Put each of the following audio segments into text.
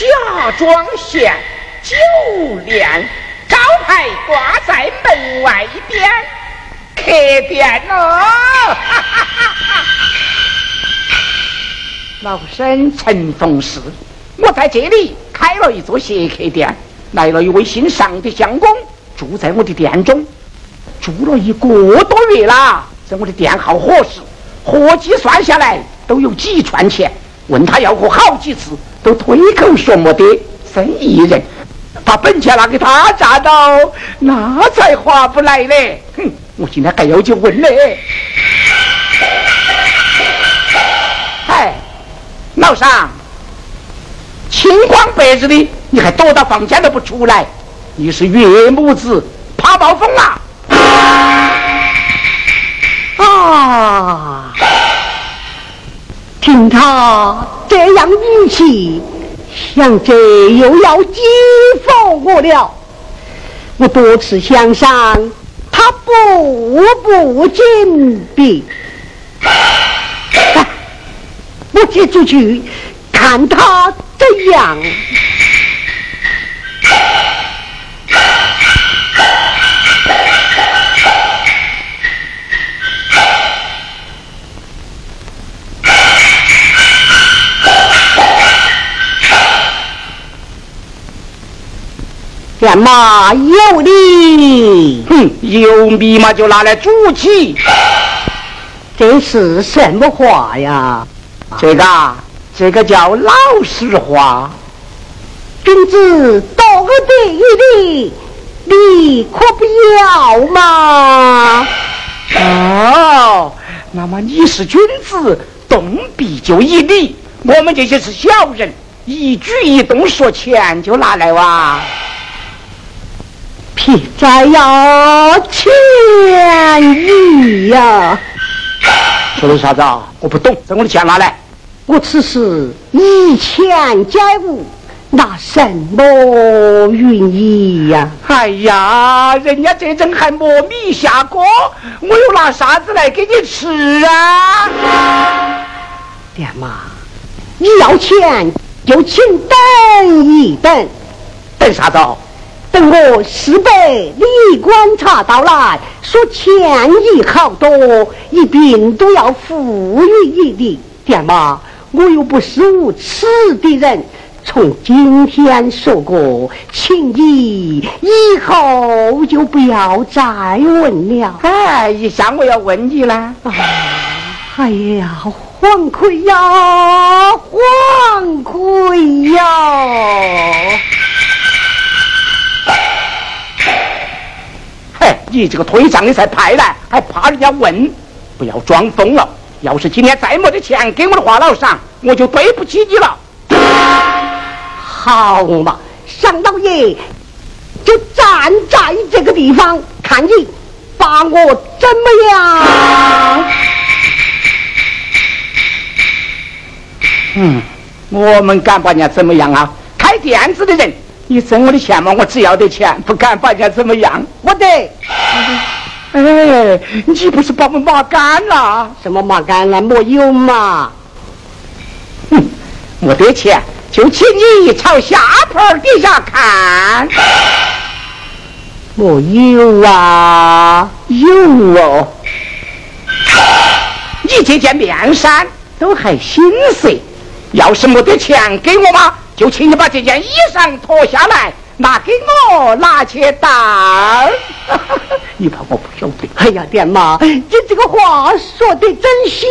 假装贤，酒练，招牌挂在门外边，客店哦。老身陈逢氏，我在这里开了一座谢客店，来了一位姓尚的相公，住在我的店中，住了一个多月啦。在我的店好伙食，合计算下来都有几串钱。问他要过好几次，都推口说没得。生意人把本钱拿给他赚到，那才划不来嘞。哼，我今天还要去问嘞。嗨老尚，青光白日的，你还躲到房间都不出来，你是岳母子怕暴风啊？啊！听他这样语气，想这又要讥讽我了。我多次相商，他步步紧逼。我接出去看他怎样。干嘛有理？哼，有米嘛就拿来煮起。这是什么话呀？这个，这个叫老实话。君子多得一礼，你可不要嘛？哦，那么你是君子，动笔就一礼。我们这些是小人，一举一动说钱就拿来哇。屁再要钱一呀？说的啥子啊？我不懂，把我的钱拿来。我此时以钱解物，拿什么云衣呀？哎呀，人家这阵还磨米下锅，我又拿啥子来给你吃啊？爹妈，你要钱就请等一等，等啥子？等我四百里观察到来，说钱银好多，一并都要付予你的，爹妈。我又不是无耻的人，从今天说过，请你以后就不要再问了。哎，一下我要问你了。哎呀，黄奎呀，黄奎呀！你这个推账的才派来，还怕人家问？不要装疯了。要是今天再没得钱给我的话，老尚我就对不起你了。好嘛，尚老爷就站在这个地方，看你把我怎么样？嗯，我们敢把人家怎么样啊？开店子的人，你挣我的钱嘛，我只要得钱，不敢把人家怎么样。我得。哎，你不是把我骂干了？什么骂干了？没有嘛？哼，没得钱，就请你朝下盘底下看。没有啊？有哦。你这件面衫都还新色，要是没得钱给我嘛，就请你把这件衣裳脱下来。拿给我拿去当，你怕我不晓得？哎呀，爹妈，你这个话说的真笑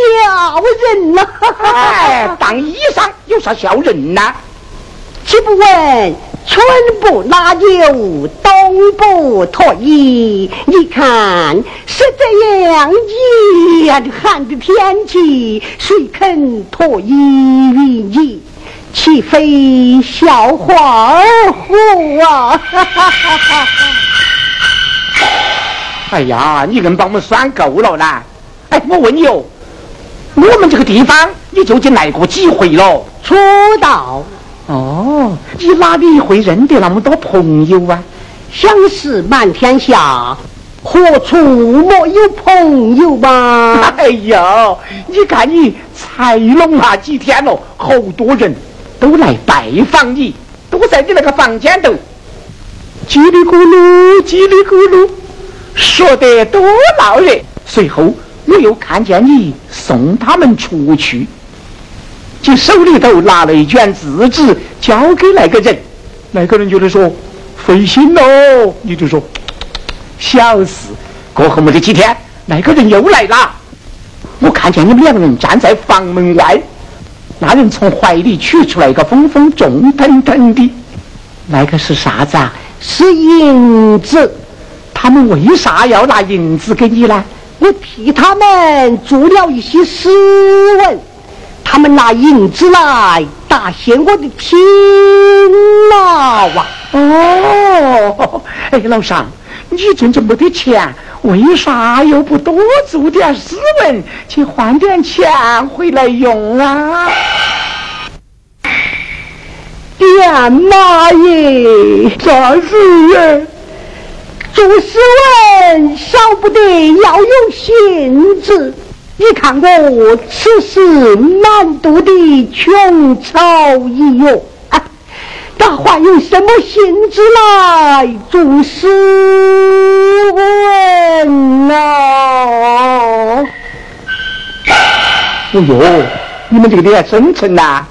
人呐！哎，当衣裳有啥笑人呢？岂不问春不拉牛，冬不脱衣？你看是这样严寒的天气，谁肯脱衣于你？岂非笑话而胡啊！哎呀，你硬把我们拴够了呢！哎，我问你哦，我们这个地方你究竟来过几回了？初到。哦，你哪里会认得那么多朋友啊？相识满天下，何处没有朋友嘛？哎呦，你看你才拢那几天了，好多人都来拜访你，都在你那个房间头，叽里咕噜，叽里咕噜，说得多闹热。随后我又看见你送他们出去，就手里头拿了一卷字纸交给那个人，那个人觉得说费心喽，你就说小事。过后没得几天，那个人又来了，我看见你们两个人站在房门外，那人从怀里取出来一个风风重腾腾的，那个是啥子啊？是银子。他们为啥要拿银子给你呢？我替他们做了一些诗文，他们拿银子来答谢我的勤劳啊！哦，哎，老尚，你挣这么多钱，为啥又不多做点诗文，去换点钱回来用啊？爹妈耶，啥事耶？做诗文少不得要有兴致。你看我此时满肚的穷草一哟，哪还有什么兴致来做诗文呢？哎呦，你们这个脸真诚呐！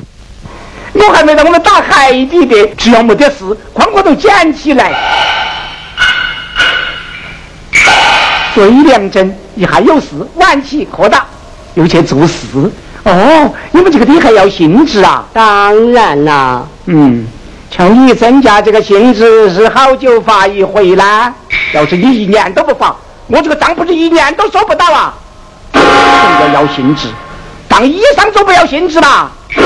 我还没让我们打海底的，只要没得事，哐哐都捡起来。对梁真，你还有事，晚起扩大，又去做事。哦，你们这个地还要兴致啊？当然啦。嗯，像你增加这个薪资是好久发一回呢？要是你一年都不发，我这个账不是一年都收不到啊！总要要薪资，当医生总不要薪资吧？有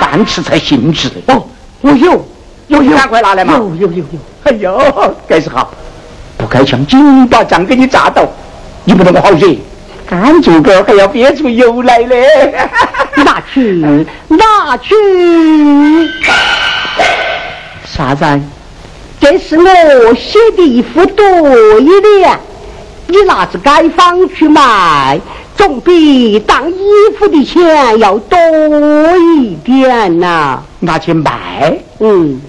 饭吃才薪资的。哦，我有，有有，赶快拿来嘛！有有有有。哎呦，该是好。不该像紧把账给你砸到，你不能我好惹，干这个还要憋出油来嘞！拿去，拿去！啥子？这是我写的一副对联，你拿着街坊去卖，总比当衣服的钱要多一点呐。拿去卖？嗯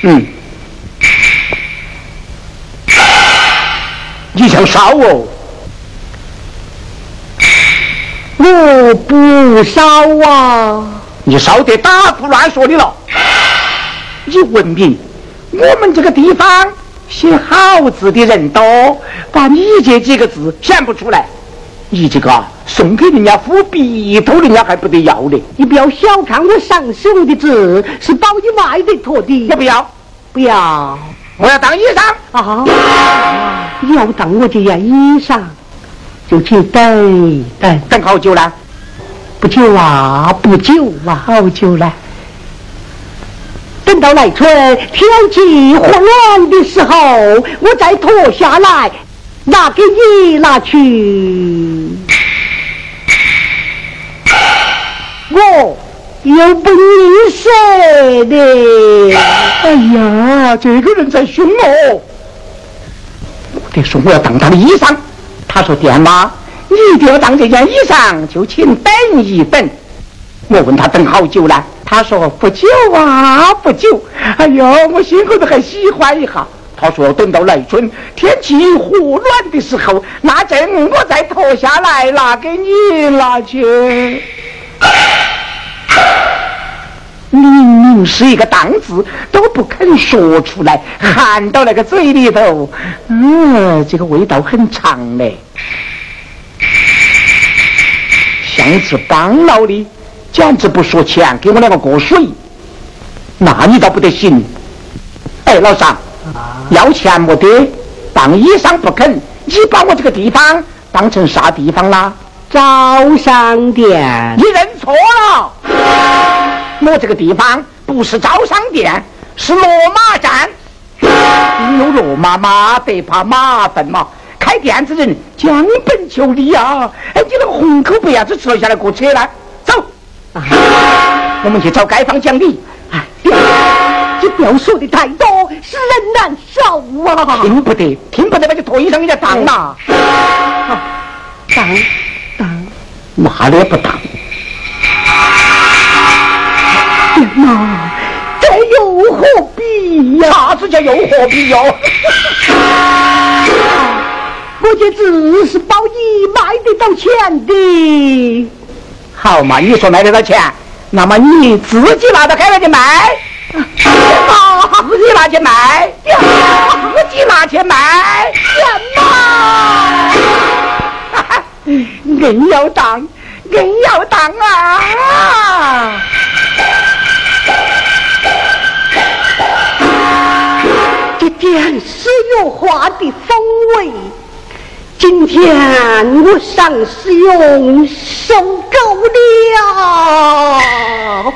嗯。你想烧我？我不烧啊！你烧得大不乱说的了。你文明，我们这个地方写好字的人多，把你这几个字选不出来。你这个送给人家敷鼻头，人家还不得要呢。你不要小看我上手的字，是包你卖得脱的。要不要？不要。我要当医生啊！你要当我这样医生，就去等等等好久了？不久啊，不久啊，好久了。等到来春天气和暖的时候，我再脱下来拿给你拿去。我。又不认识的，哎呀，这个人在凶我！我得说我要当他的衣裳。他说：“店妈，你一定要当这件衣裳，就请等一等。”我问他等好久了，他说不久啊，不久。哎呦，我心口都还喜欢一下。他说等到来春天气和暖的时候，那阵我再脱下来拿给你拿去。明明是一个当字都不肯说出来，含到那个嘴里头，嗯，这个味道很长嘞，像是帮老的，简直不说钱给我两个过水，那你倒不得行。哎，老三，要钱没得，当医生不肯，你把我这个地方当成啥地方啦？招商店，你认错了。我这个地方不是招商店，是骡马站。你有落马马得怕马粪嘛？开店子人将本求利啊！哎，你那个红口白牙子吃了下来，给我扯来，走。我们去找街坊讲理。哎，你不要说的太多，使人难受啊！听不得，听不得，把这脱衣裳给人家当了。当当，那也不当。爹妈，这又何必呀？啥子叫又何必哟？我这只是包你卖得到钱的。好嘛，你说卖得到钱，那么你自己拿到海外去卖，啊自己拿去卖，自己拿去卖，什么？硬要当，硬要当啊！这点是有花的风味。今天我上使用受够了。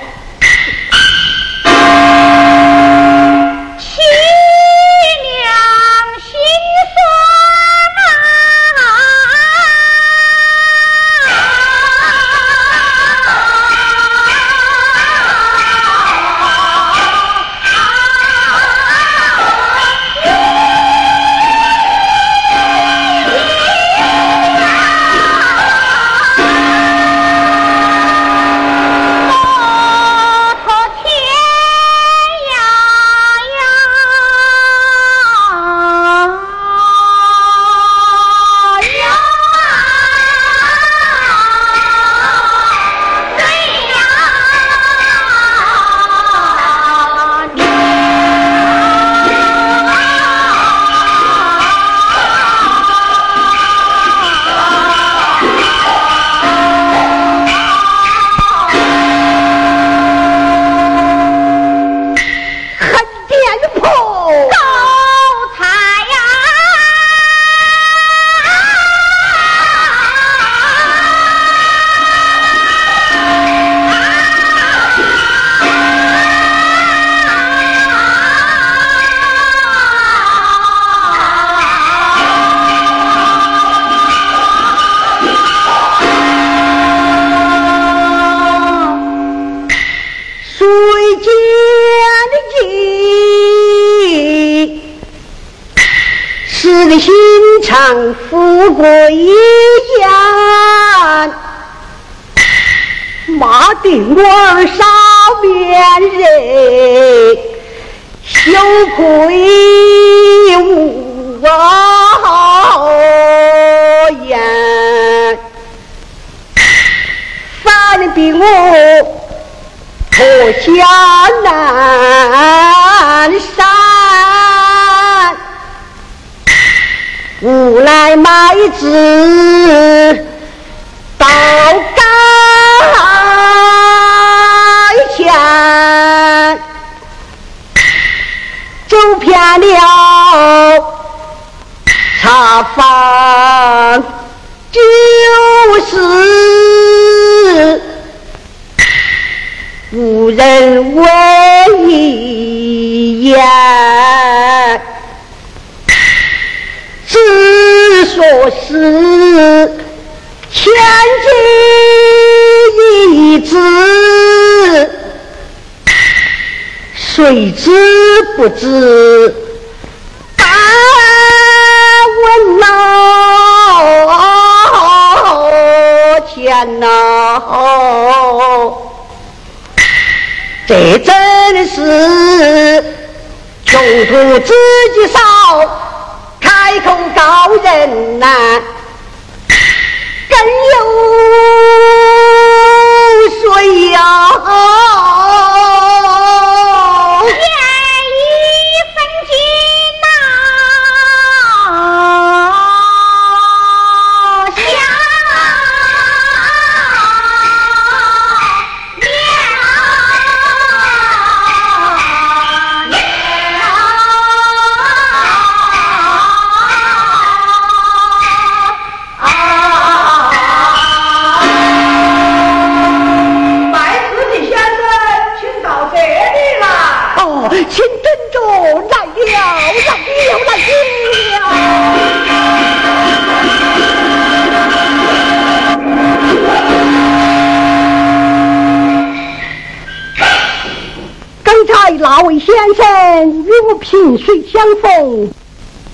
富贵言，骂的我儿少面人，羞愧无言，反比我脱下南山。无奈买子到街前，走偏了茶坊，就是无人问一言。只说是千金一掷，谁知不知半文钱呐？这真是穷途知己少。位先生与我萍水相逢，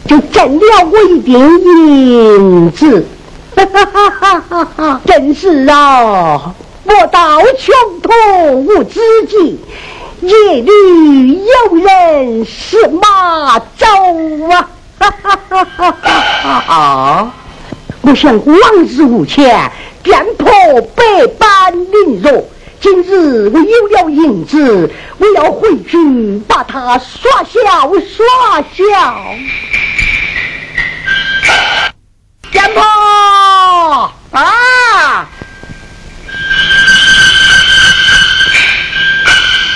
就挣了我一锭银子。哈哈哈哈哈哈！真是啊，我到穷途无知己，夜里有人是马走啊！哈哈哈哈哈哈！我想往日无钱，店铺百般凌弱。今日我有了银子，我要回去把他耍小耍小。店铺啊，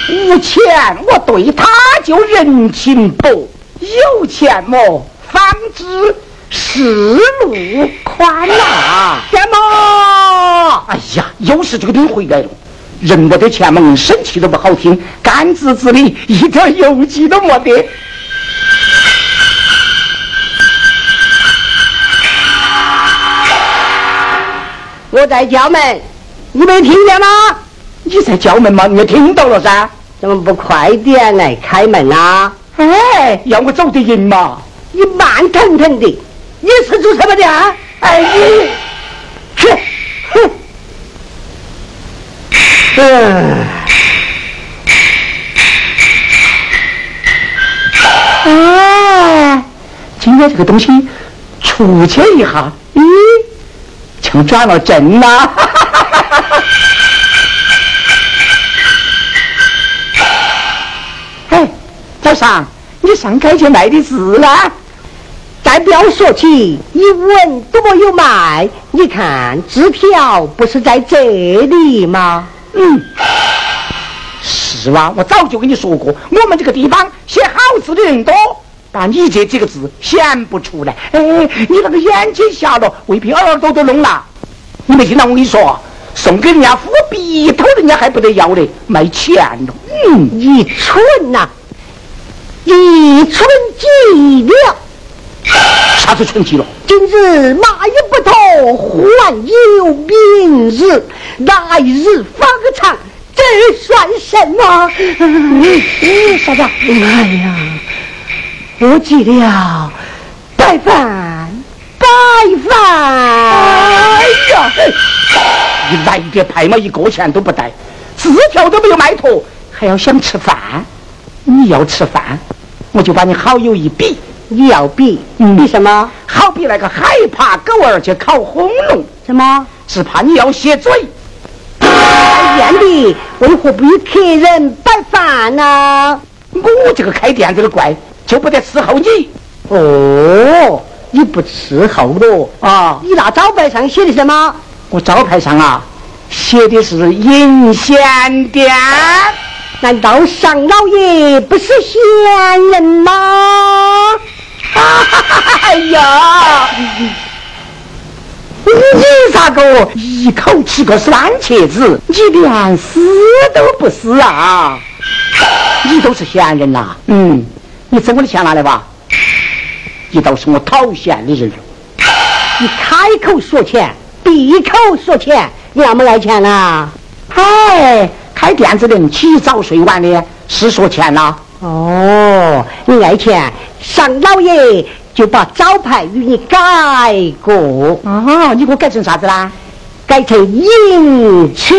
无钱我对他就人情薄，有钱么方知是路宽呐。店铺，哎呀，又是这个兵回来了。人没得钱嘛，生气都不好听，干滋滋的，一点油迹都没得。我在叫门，你没听见吗？你在叫门吗？你听到了噻？怎么不快点来开门啊？哎，要我走得赢嘛？你慢腾腾的，你是做什么的啊？哎，你去，哼。嗯，哎，今天这个东西出去一下，咦，像转了正呐！哎，早上你上街去卖的字呢？再不要说起，一文都没有卖。你看字条不是在这里吗？嗯，是哇，我早就跟你说过，我们这个地方写好字的人多，但你这几个字显不出来。哎，你那个眼睛瞎了，未必耳朵都聋了。你没听到我跟你说，送给人家敷鼻头，人家还不得要的，卖钱了。嗯，你蠢呐，一蠢极了。啥子蠢极了？今日马也不脱，还有明日。来日方长，这算什么？啥子？哎呀，我记了，白饭，白饭。哎呀，你来点派嘛，一个钱都不带，字条都没有卖脱，还要想吃饭？你要吃饭，我就把你好友一比。你要比？比什么？好比那个害怕狗儿去烤轰龙。什么？是怕你要歇嘴。店里为何不与客人摆饭呢？我这个开店子的怪，就不得伺候你。哦，你不伺候我啊？你那招牌上写的什么？我招牌上啊，写的是银贤店。难道尚老爷不是闲人吗？哎呀！你咋个一口吃个酸茄子？你连死都不死啊！你都是闲人呐！嗯，你挣我的钱拿来吧。你倒是我讨嫌的人。你开口说钱，闭口说钱，你那么来钱呢？哎，开店子的人起早睡晚的，是说钱呐？哦，你爱钱，上老爷。就把招牌与你改过啊！你给我改成啥子啦？改成银钱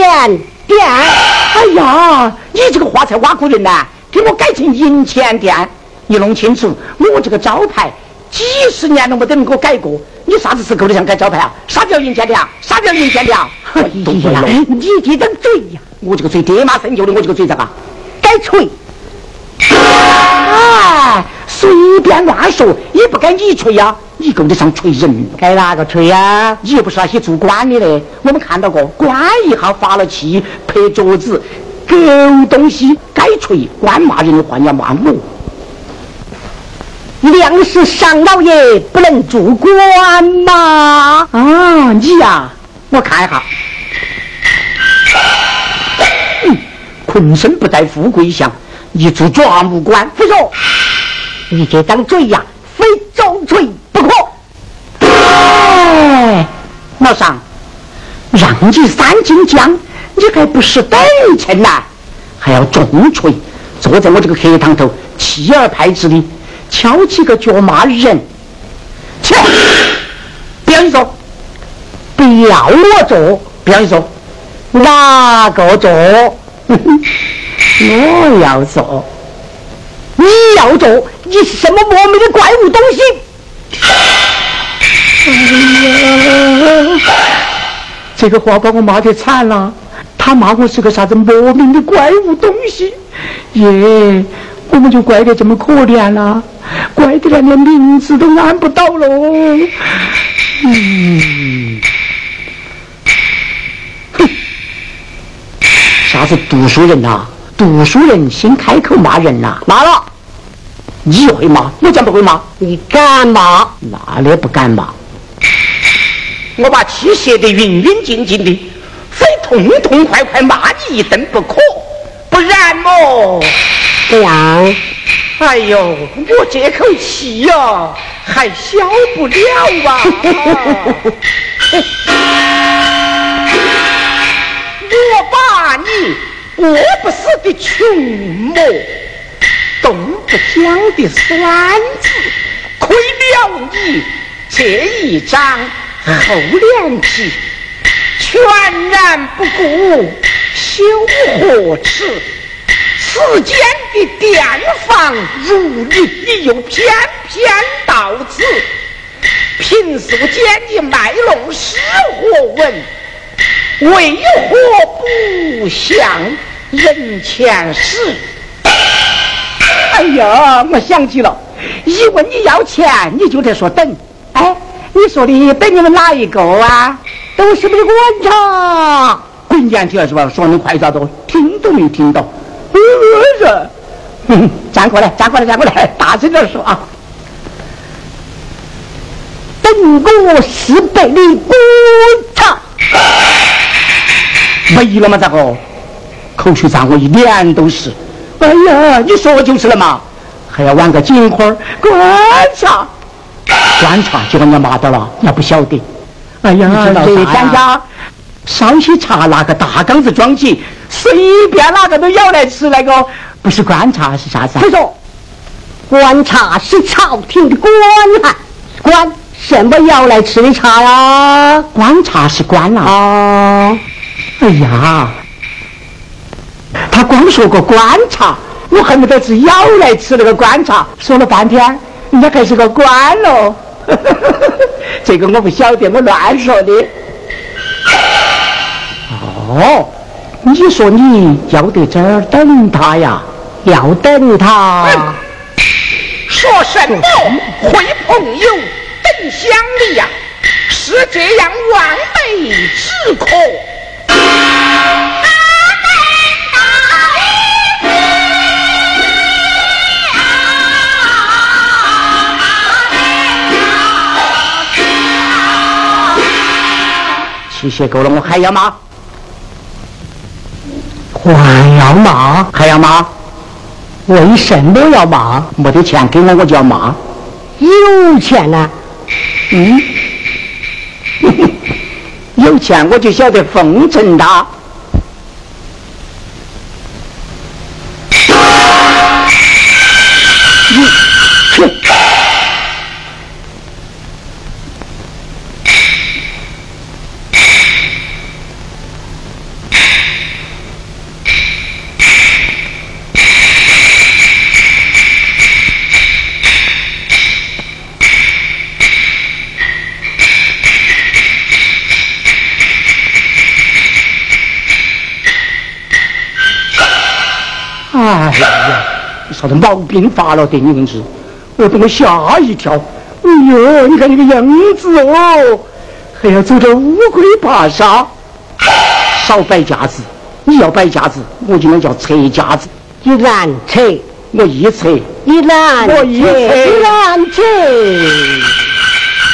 店。哎呀，你这个话才挖苦人呐！给我改成银钱店，你弄清楚，我这个招牌几十年都没得人给我改过。你啥子时候都想改招牌啊？啥叫银钱店啊？啥叫银钱店啊？哎呀，你这张嘴呀！我这个嘴爹妈生就的，我这个嘴咋个？该锤！哎。随便乱说，也不该你锤呀！你够得上锤人？该哪个锤呀？你又不是那些做官的嘞。我们看到过，官一下发了气，拍桌子，狗东西该锤，官骂人的话你要骂我。粮食上老爷不能做官吗？啊，你呀，我看一下。浑身不带富贵相，一做抓木官，胡说！你这张嘴呀，非重锤不可！哎，老尚，让你三斤姜，你还不是等称呐？还要重锤，坐在我这个客堂头，气儿派直的，翘起个脚骂人。切！不要你说，不要我做，不要你说，哪个做？我要做。你要做？你是什么莫名的怪物东西？哎呀，这个话把我骂得惨了。他骂我是个啥子莫名的怪物东西？耶，我们就怪得这么可怜了，怪得连连名字都按不到喽。嗯，啥是读书人呐？读书人先开口骂人呐？骂了，你会骂？我讲不会骂。你敢骂？哪里不敢骂。我把气泄得匀匀净净的，非痛痛快快骂你一顿不可，不然么？这样？哎呦，我这口气呀，还消不了啊！我把你饿不死的穷魔，冻不僵的酸子，亏了你这一张厚脸皮，全然不顾，羞何耻！此间的店房如你，你又偏偏到此，贫素间的卖弄诗和文，为何不向人前使？哎呀，我想起了，一问你要钱，你就得说等。哎，你说的等你们哪一个啊？都是你的官场，滚眼去了是吧？说你快咋着？听都没听到。呃，是，站过来，站过来，站过来，大声点说啊！等我十倍的官场，没了吗？咋个？口水脏，我一脸都是。哎呀，你说就是了嘛？还要玩个金花观察，观察就把人家骂到了，人家不晓得。哎呀，这天家烧些茶，拿个大缸子装起，随便哪个都舀来吃。那个不是观察是啥子？他说，观察是朝廷的官汉，官什么舀来吃的茶呀？观察是官呐。啊，哎呀，他光说个观察，我恨不得是咬来吃那个观察。说了半天，人家还是个官喽。这个我不晓得，我乱说的。哦，你说你要在这儿等他呀？要等他。说什么会朋友等乡里呀？是这样完美止渴。气血够了，我还要骂，还要骂？还要骂，为什么要骂？没得钱给我，我就要骂。有钱呢？嗯，有钱我就晓得奉承他。你去。哎呀，啥子毛病发了的？你真是，我把我吓一跳。哎呦，你看你个样子哦，还要走到乌龟爬沙，少摆架子。你要摆架子，我今天叫拆架子。你难扯，我一扯，你难我一扯你难扯。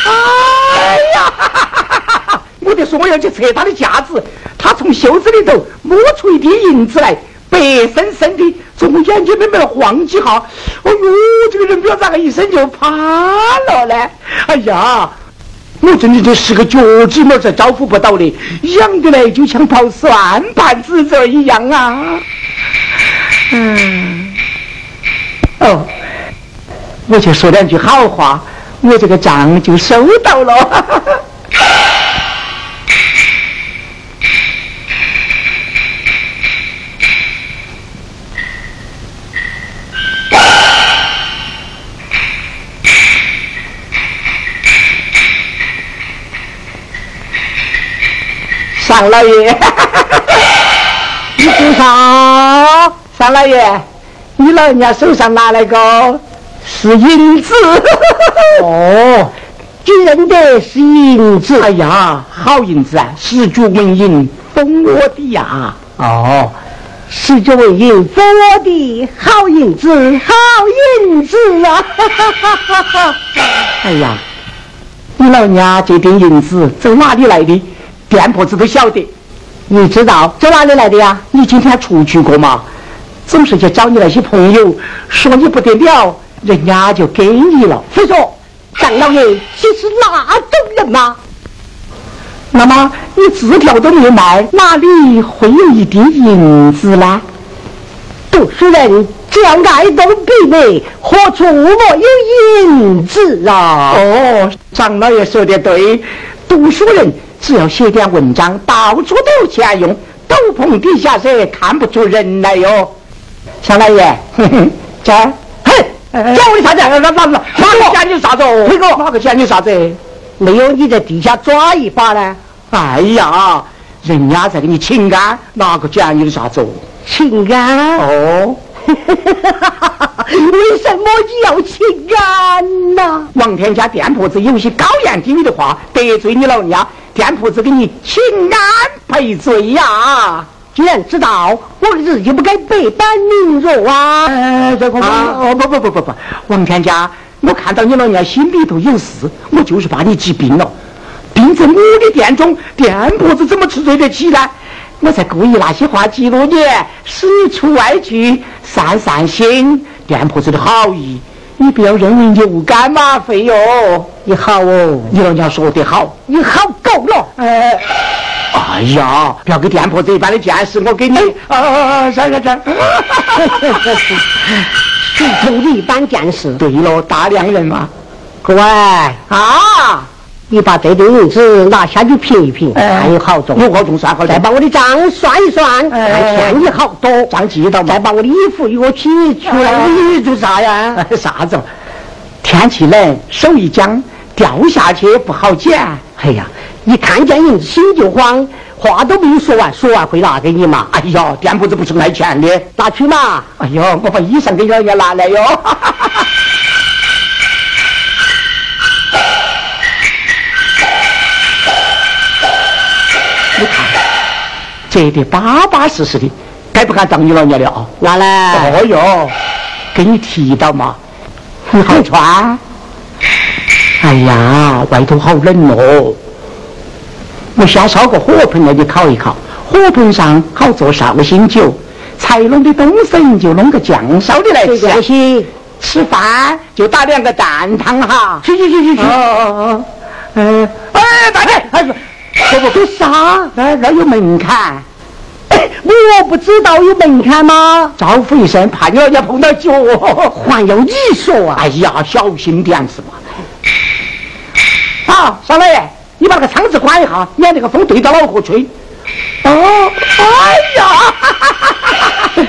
哎呀！哈哈哈我就说我要去拆他的架子，他从袖子里头摸出一叠银子来，白生生的从我眼睛里面晃几下，哎呦，这个人不要咋个一身就趴了呢？哎呀！我真的就是个脚趾毛才招呼不到的，痒的嘞就像刨蒜盘子这一样啊！嗯。哦，我就说两句好话，我这个账就收到了。尚老爷，你做啥？三老爷，你老人家手上拿那个是银子。哦，就认得是银子。哎呀，好银子啊，十足纹银，封我的呀。哦，十足纹银，封我的好银子，好银子啊！哎呀，你老人家这点银子从哪里来的？店婆子都晓得，你知道从哪里来的呀？你今天出去过吗？总是去找你那些朋友，说你不得了，人家就给你了。非说，张老爷，你是那种人吗？那么你字条都没卖，哪里会有一点银子呢？读书人只要爱动笔墨，何处没有银子啊？哦，张老爷说的对，读书人。只要写点文章，到处都有钱用。斗篷底下噻，看不出人来哟。小老爷，这，嘿，叫我的啥子？哪哪哪哪个钱你啥子？辉哥，哪个讲你啥子？没有你在地下抓一把呢？哎呀，人家在给你请安，哪个讲你的啥子？请安？哦。为什么你要请安呐？王天家店铺子有些高言低语的话，得罪你老人家。店铺子给你请安赔罪呀！既然知道，我日就不该百般凌辱啊！呃，这个哦不不不不不，王天家，我看到你老人家心里头有事，我就是怕你急病了。病在我的店中，店铺子怎么吃罪得起呢？我才故意那些话激怒你，使你出外去散散心，店铺子的好意。你不要认为你无干嘛费哟！你好哦，你老人家说得好，你好够了。哎，哎呀，不要给店铺子一般的见识，我给你。啊啊啊！行行行，谁图你一般见识？对了，大量人嘛。各位啊。你把这点银子拿下去评一评，看有好重。有好重算好再把我的账算一算，看欠你好多。账记到再把我的衣服与我取出来。你做啥呀？啥子？天气冷，手一僵，掉下去不好捡。哎呀，一看见银子心就慌，话都没有说完，说完会拿给你嘛？哎呀，店铺子不是卖钱的，拿去嘛？哎呦，我把衣裳给人家拿来哟。你看折得巴巴适适的，该不敢当你老娘了啊？拿来。哦哟，给你提到嘛，你 好穿。哎呀，外头好冷哦。我先烧个火盆来你烤一烤，火盆上好做绍兴酒。才弄的东神就弄个酱烧的来吃。行。吃饭就打两个蛋汤哈。去去去去去。哦哦哦。嗯。哎，大姐，哎。不不不，啥？那那有门槛？我不知道有门槛吗？招呼一声，怕你老家碰到脚。还要你说啊？哎呀，小心点是吧？好，少老爷，你把那个窗子关一下，免得个风对着脑壳吹。哦，哎呀，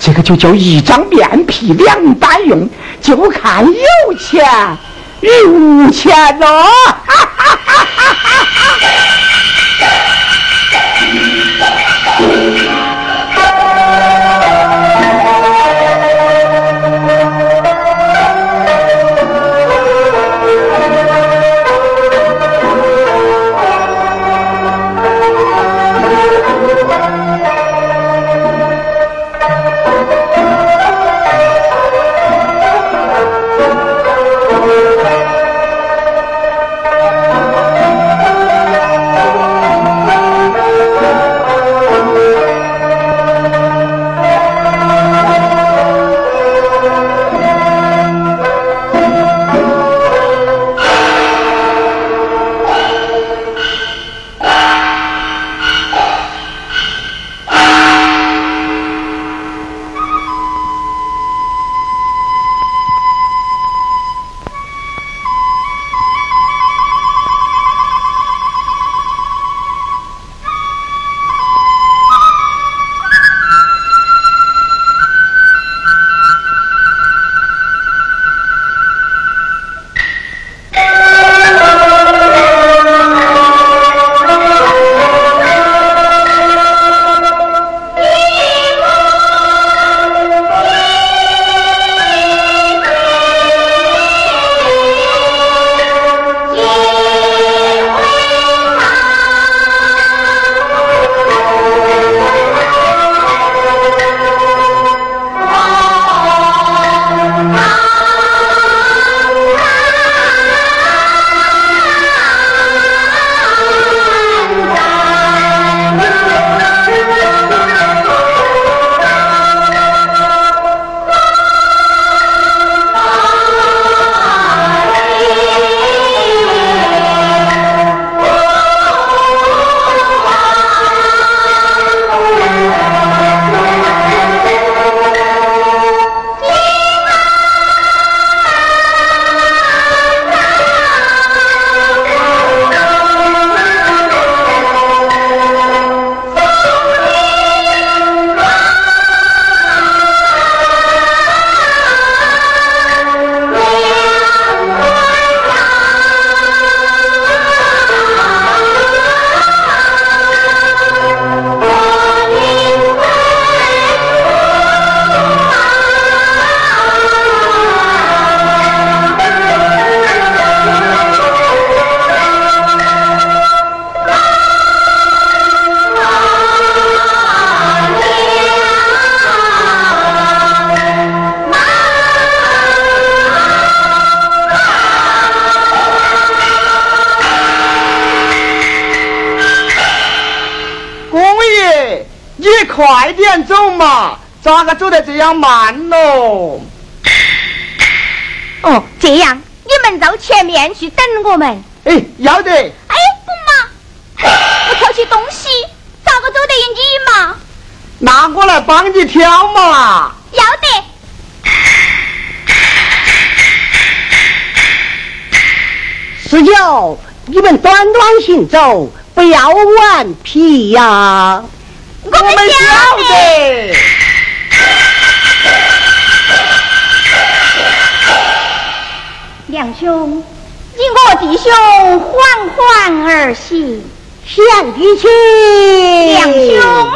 这个就叫一张面皮两般用，就看有钱与无钱了。你 咋个走得这样慢喽？哦，这样你们到前面去等我们。哎，要得。哎，不嘛，我挑起东西，咋个走得赢你嘛？那我来帮你挑嘛。要得。十九，你们短短行走，不要顽皮呀。我们晓得。两兄，你我弟兄缓缓而行，向敌去。两兄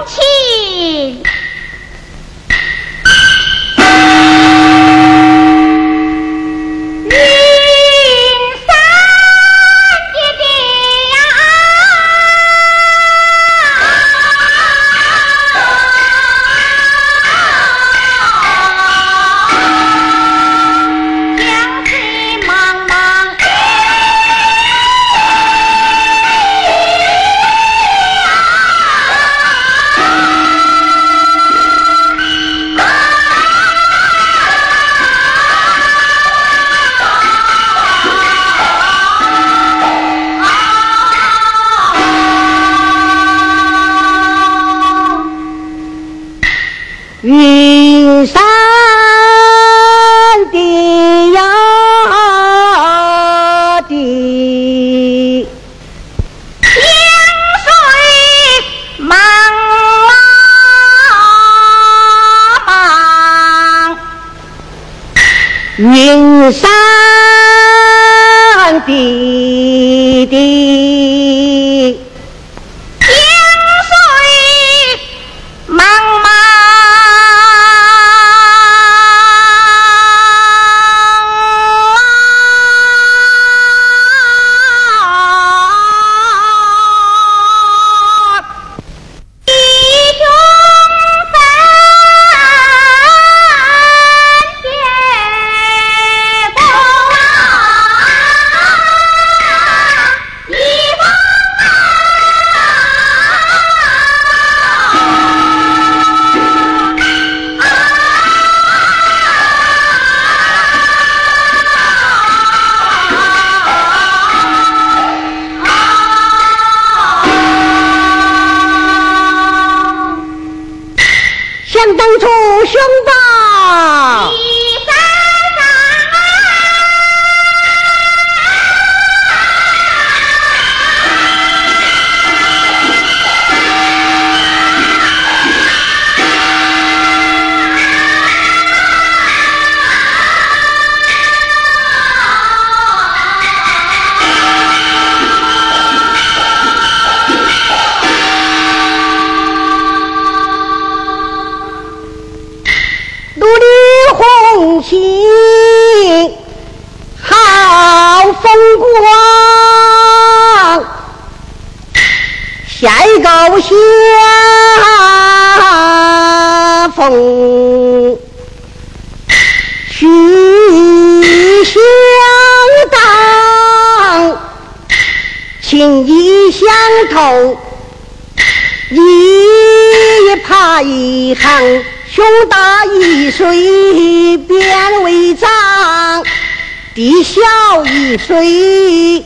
谁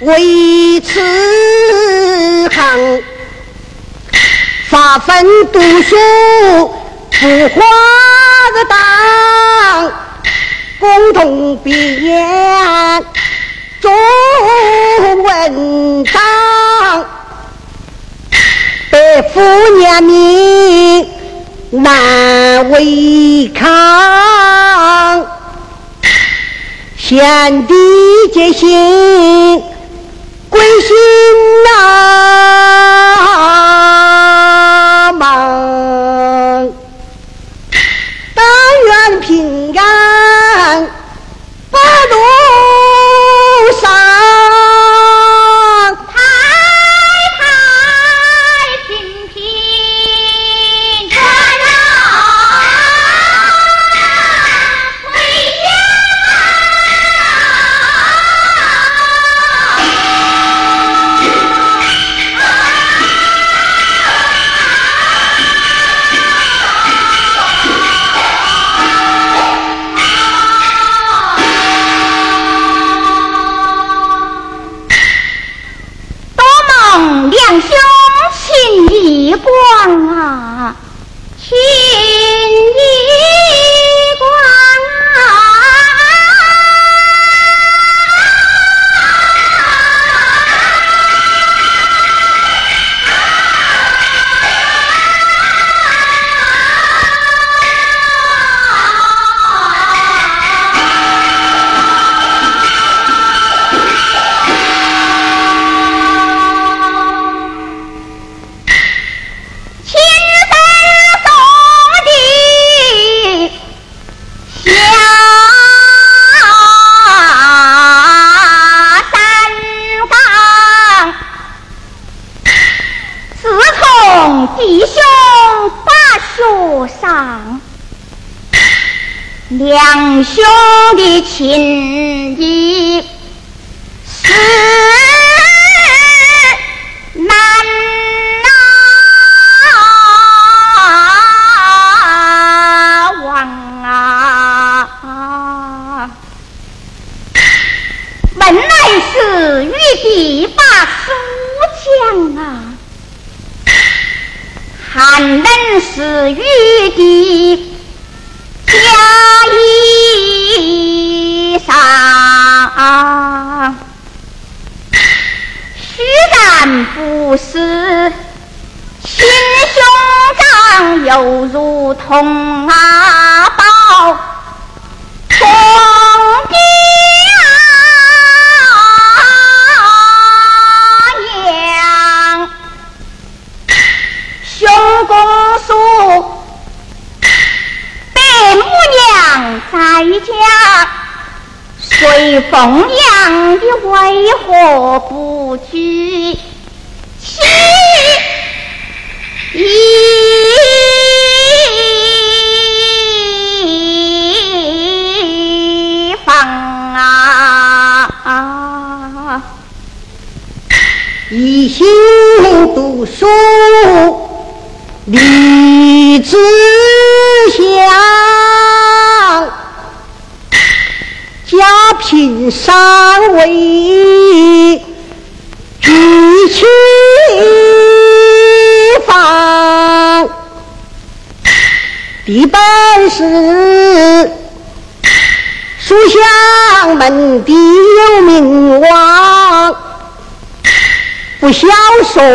为此行？发奋读书不花个当，共同毕业做文章，百夫年名难违抗。天地皆心归心呐，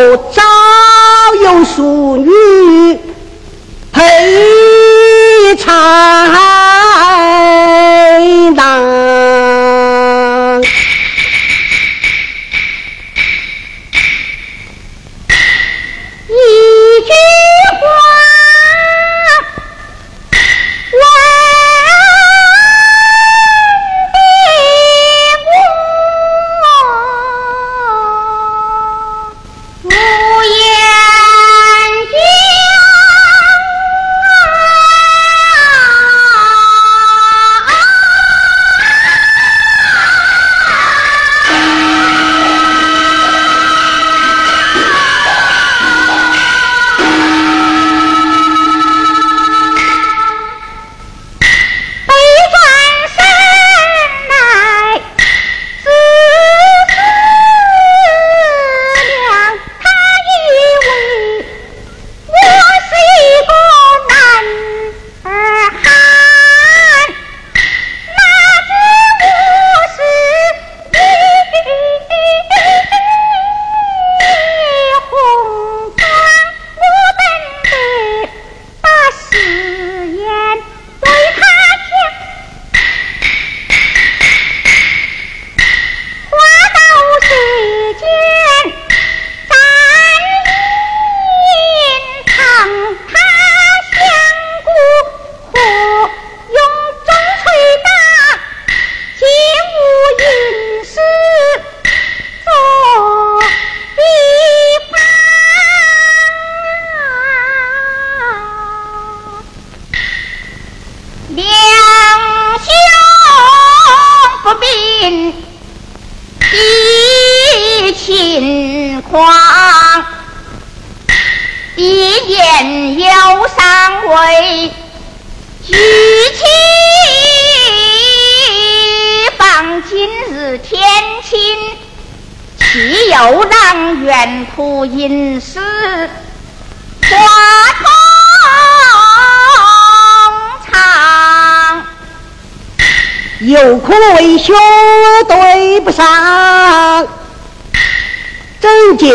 说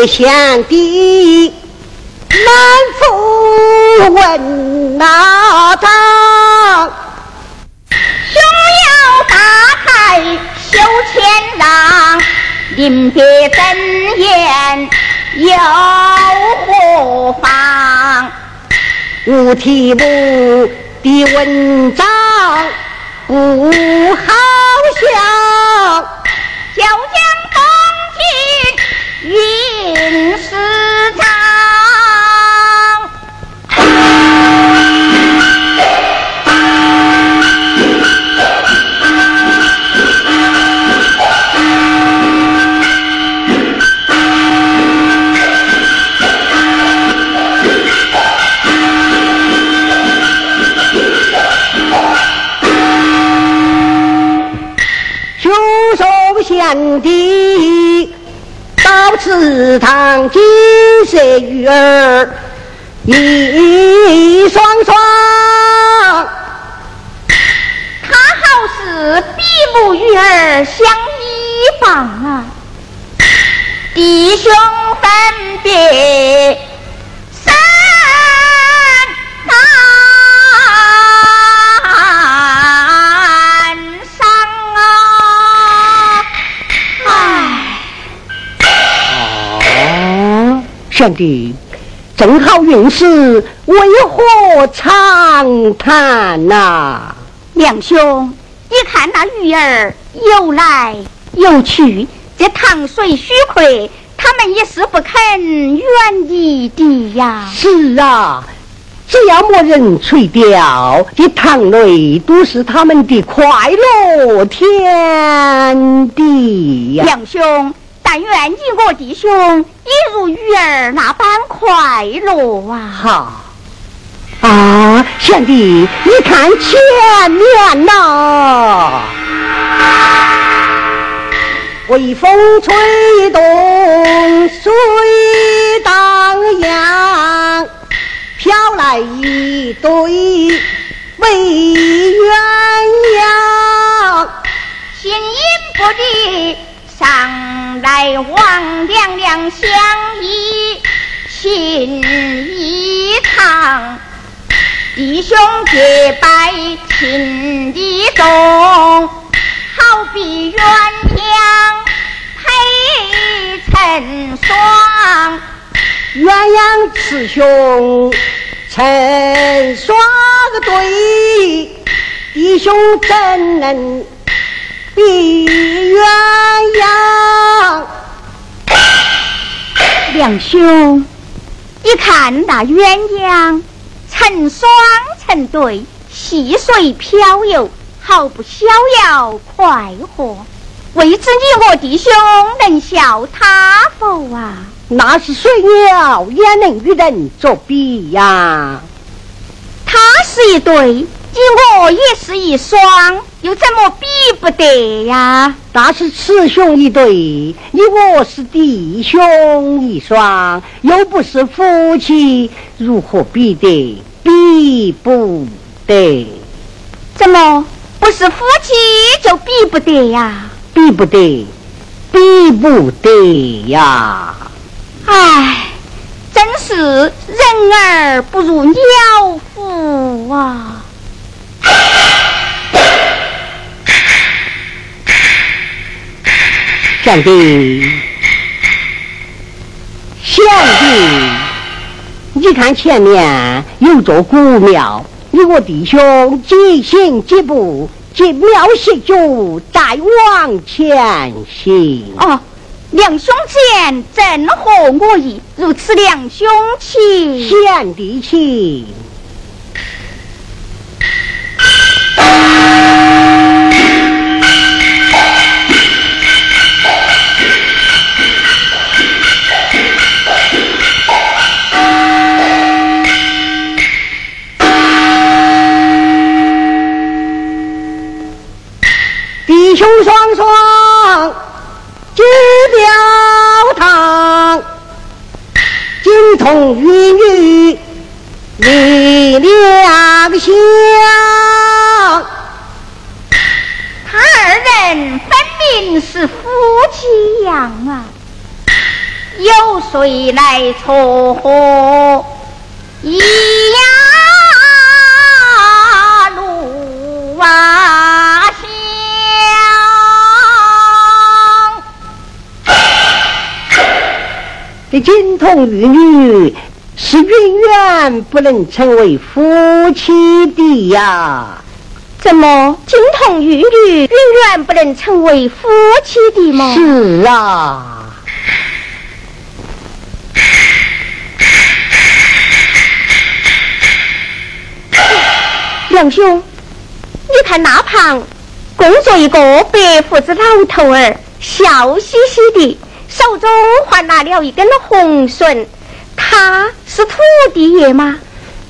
贤弟难负问哪当？兄要大海修谦让，临别赠言有何妨？无题目的文章不祠堂金色玉儿一双双，他好似比目鱼儿相依傍啊，弟兄分别。贤弟，正好运势，为何长叹呐？两兄，你看那鱼儿游来游去，这塘水虚亏，他们也是不肯远离的呀。是啊，只要没人垂钓，这塘内都是他们的快乐天地呀。两兄。但愿你我弟兄也如鱼儿那般快乐啊！好啊，贤弟，你看前面呐，微风吹动水荡漾，飘来一对美鸳鸯，形影不离。上来望娘娘相依情意长，弟兄结拜情意重，好比鸳鸯配成双，鸳鸯雌雄成双对，弟兄怎能？比鸳鸯，梁兄，你看那鸳鸯成双成对，细水飘游，毫不逍遥快活。未知你我弟兄能笑他否啊？那是水鸟也能与人作比呀。他是一对。你我也是一双，又怎么比不得呀？那是雌雄一对，你我是弟兄一双，又不是夫妻，如何比得？比不得？怎么不是夫妻就比不得呀？比不得，比不得呀！唉，真是人儿不如鸟夫啊！贤弟，贤弟，你看前面有座古庙，你我弟兄即行即步，进庙歇脚，再往前行。哦，两兄之言正合我意，如此两兄请。贤弟请。弟兄双双进庙堂，金童玉女离两相。他二人分明是夫妻样啊，有谁来撮合一路啊金童玉女是远远不能成为夫妻的呀。怎么金童玉女永远不能成为夫妻的吗？是啊，梁兄，你看那旁工作一个白胡子老头儿，笑嘻嘻的，手中还拿了一根红绳，他是土地爷吗？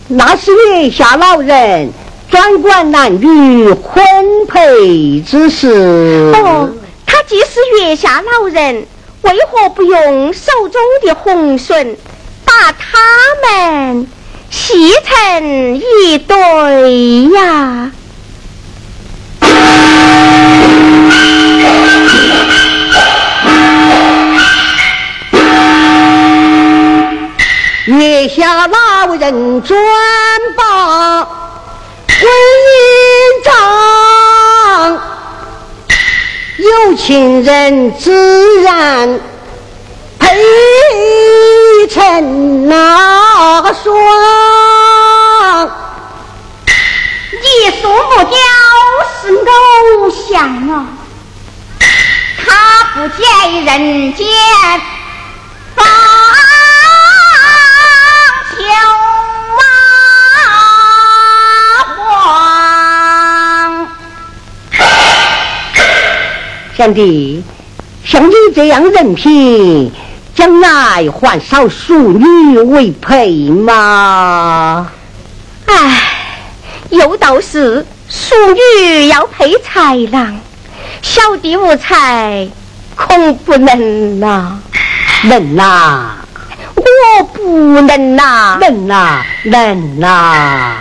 那是月下老人。专管男女婚配之事。哦，他既是月下老人，为何不用手中的红绳把他们系成一对呀？月下老人专把。婚姻长，有情人自然配成那双。你说木雕是偶像啊，他不见人间芳贤弟，像你这样人品，将来还少淑女为配吗？唉，有道是淑女要配才郎，小弟无才，恐不能呐。能呐，我不能呐。能呐，能呐。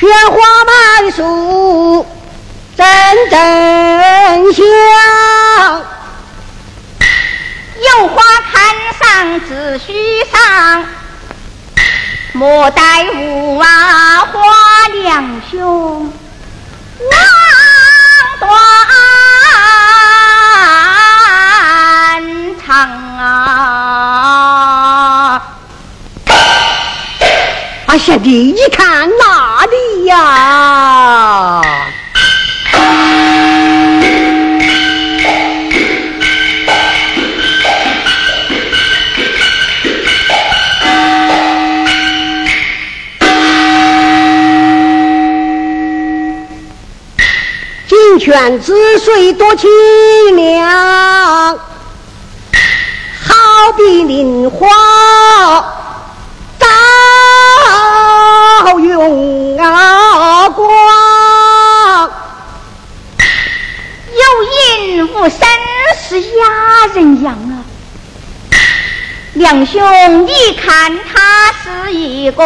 鲜花满树，阵阵香。有花堪上只须上，莫待无啊花两兄啊，贤弟，你看那里呀？金泉之水多清凉，好比莲花。我真是哑人样啊！梁兄，你看他是一个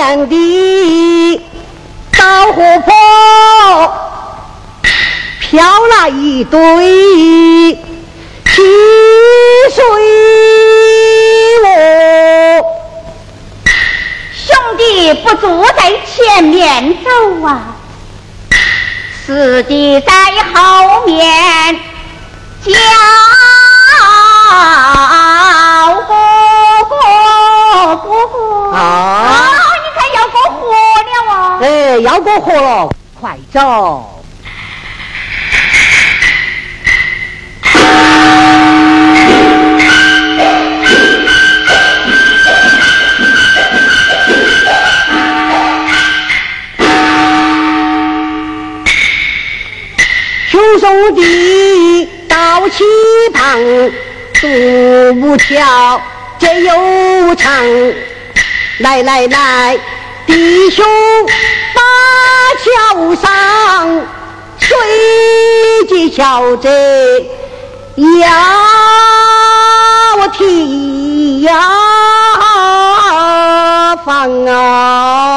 田地到河坡，飘来一堆溪水哦。兄弟不住在前面走啊，师弟在后面叫过河了，快走！兄兄弟到旗旁，独木桥这悠长。来来来，弟兄大桥上，水急桥窄，呀我提呀放啊。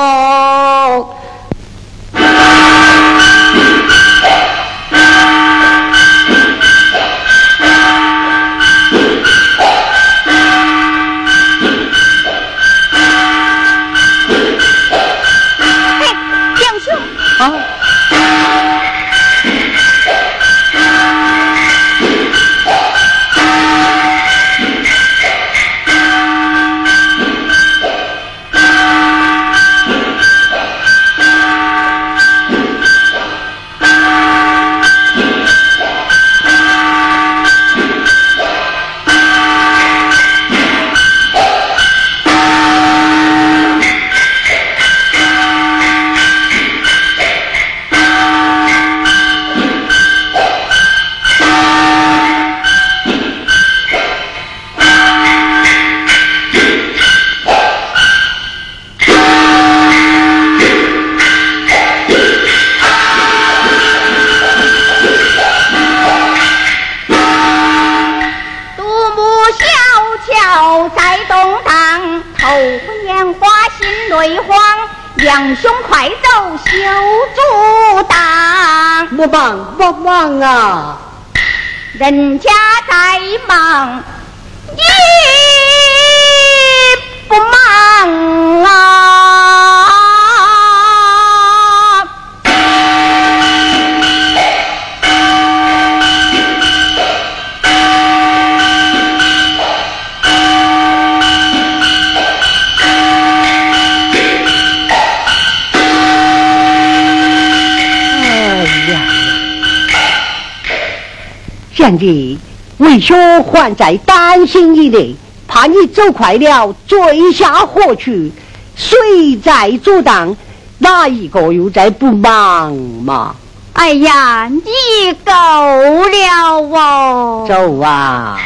兄还在担心你呢，怕你走快了坠下河去，谁在阻挡？哪一个又在不忙嘛？哎呀，你够了哦！走啊！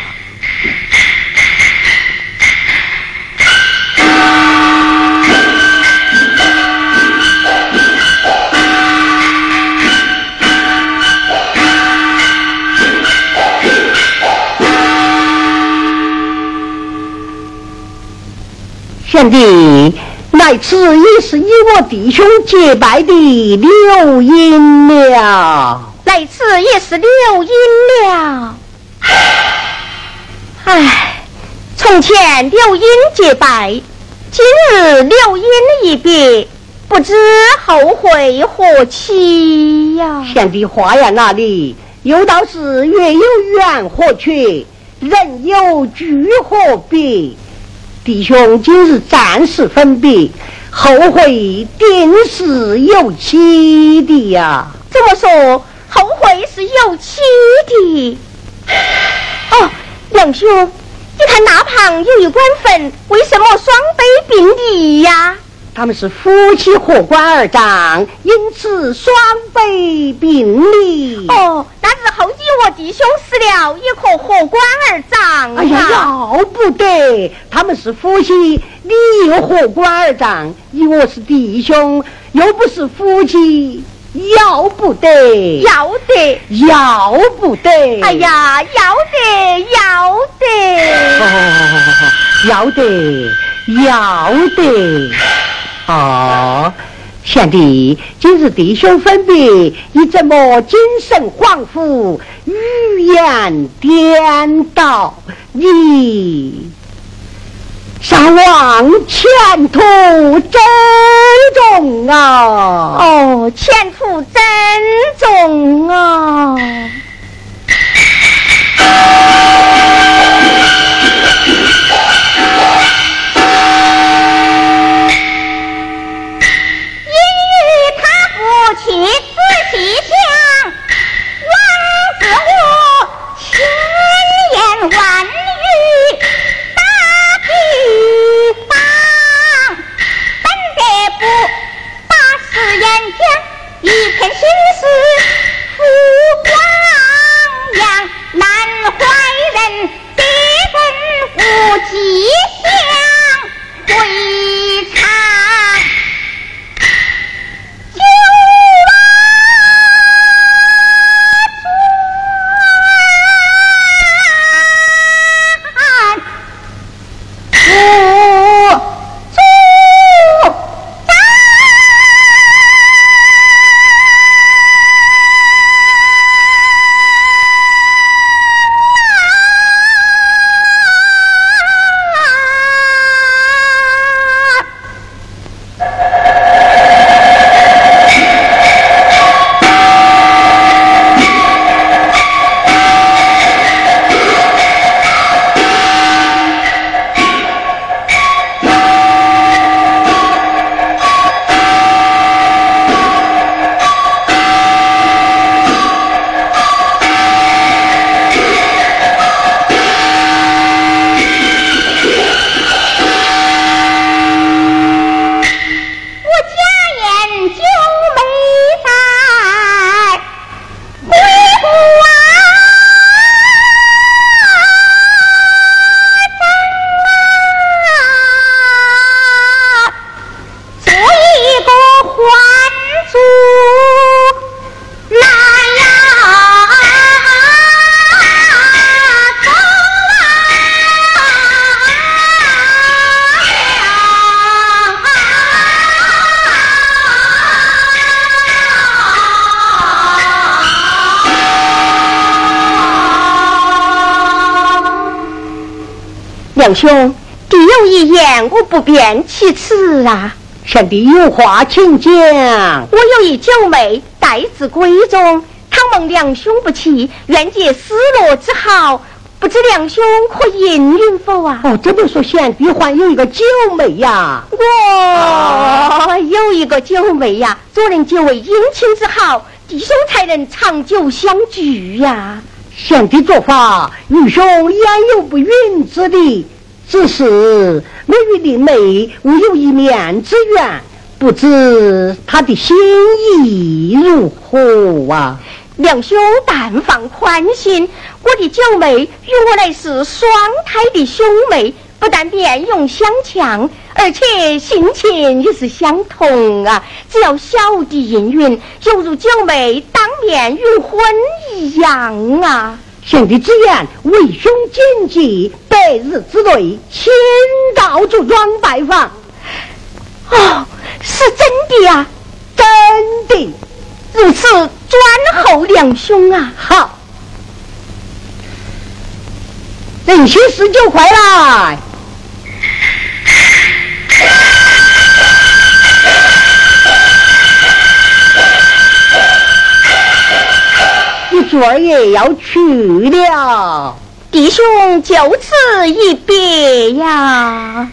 贤弟，来此已是你我弟兄结拜的刘英了。来此也是留音了。唉，从前留音结拜，今日留音一别，不知后会何期呀！贤弟话呀哪里？有道是月有圆何缺，人有聚何别？弟兄今日暂时分别，后会定是有期的呀。这么说，后会是有期的。哦，杨兄，你看那旁有一棺坟，为什么双碑并立呀？他们是夫妻合官而葬，因此双碑并立。哦，我弟兄死了，也可合棺而葬哎呀，啊！要不得！他们是夫妻，你又合官而葬，你我是弟兄，又不是夫妻，要不得！要得！要不得！哎，呀，要得，要得！哦，要得，要得！好，贤弟，今日弟兄分别，你怎么精神恍惚，语言颠倒？你上望前途珍重啊！哦，前途珍重啊！万羽大地方，本得不把事言讲，一片心思付光阳，难怀人别人无吉祥。回兄，弟有一言，我不便启齿啊。贤弟有话请讲。我有一九妹，待字闺中，倘蒙两兄不弃，愿结失落之好，不知两兄可应允否啊？哦，这么说，贤弟还有一个九妹呀？我有一个九妹呀，做人结为姻亲之好，弟兄才能长久相聚呀。贤弟做法，女兄焉有不允之理？只是我与林妹无有一面之缘，不知她的心意如何啊？两兄但放宽心，我的九妹与我乃是双胎的兄妹，不但面容相像，而且性情也是相同啊！只要小弟应允，犹如九妹当面允婚一样啊！兄弟之言，为兄谨记。百日之内，亲到朱庄拜访。哦，是真的呀，真的。如此，专候两兄啊。好，人心十九快来。昨儿也要去了，弟兄就此一别呀。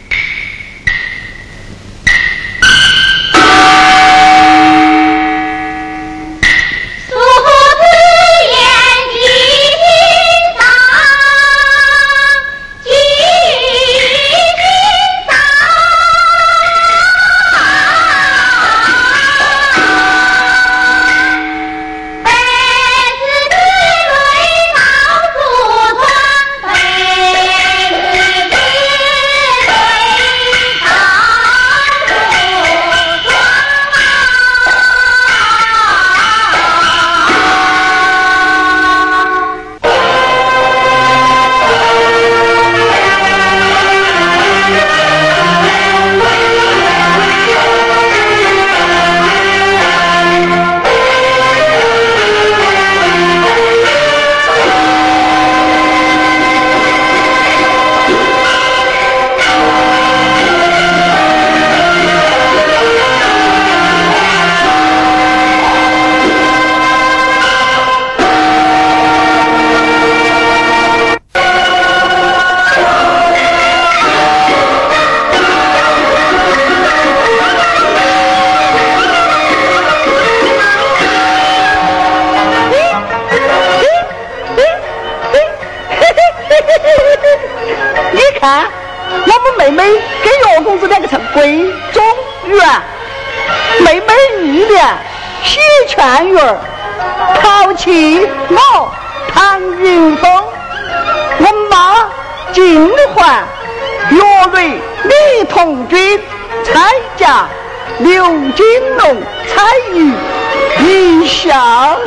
公子两个成闺中院，妹妹玉莲喜劝玉儿，淘气我唐云峰，我妈金环，岳瑞李同军，彩家刘金龙彩云一笑。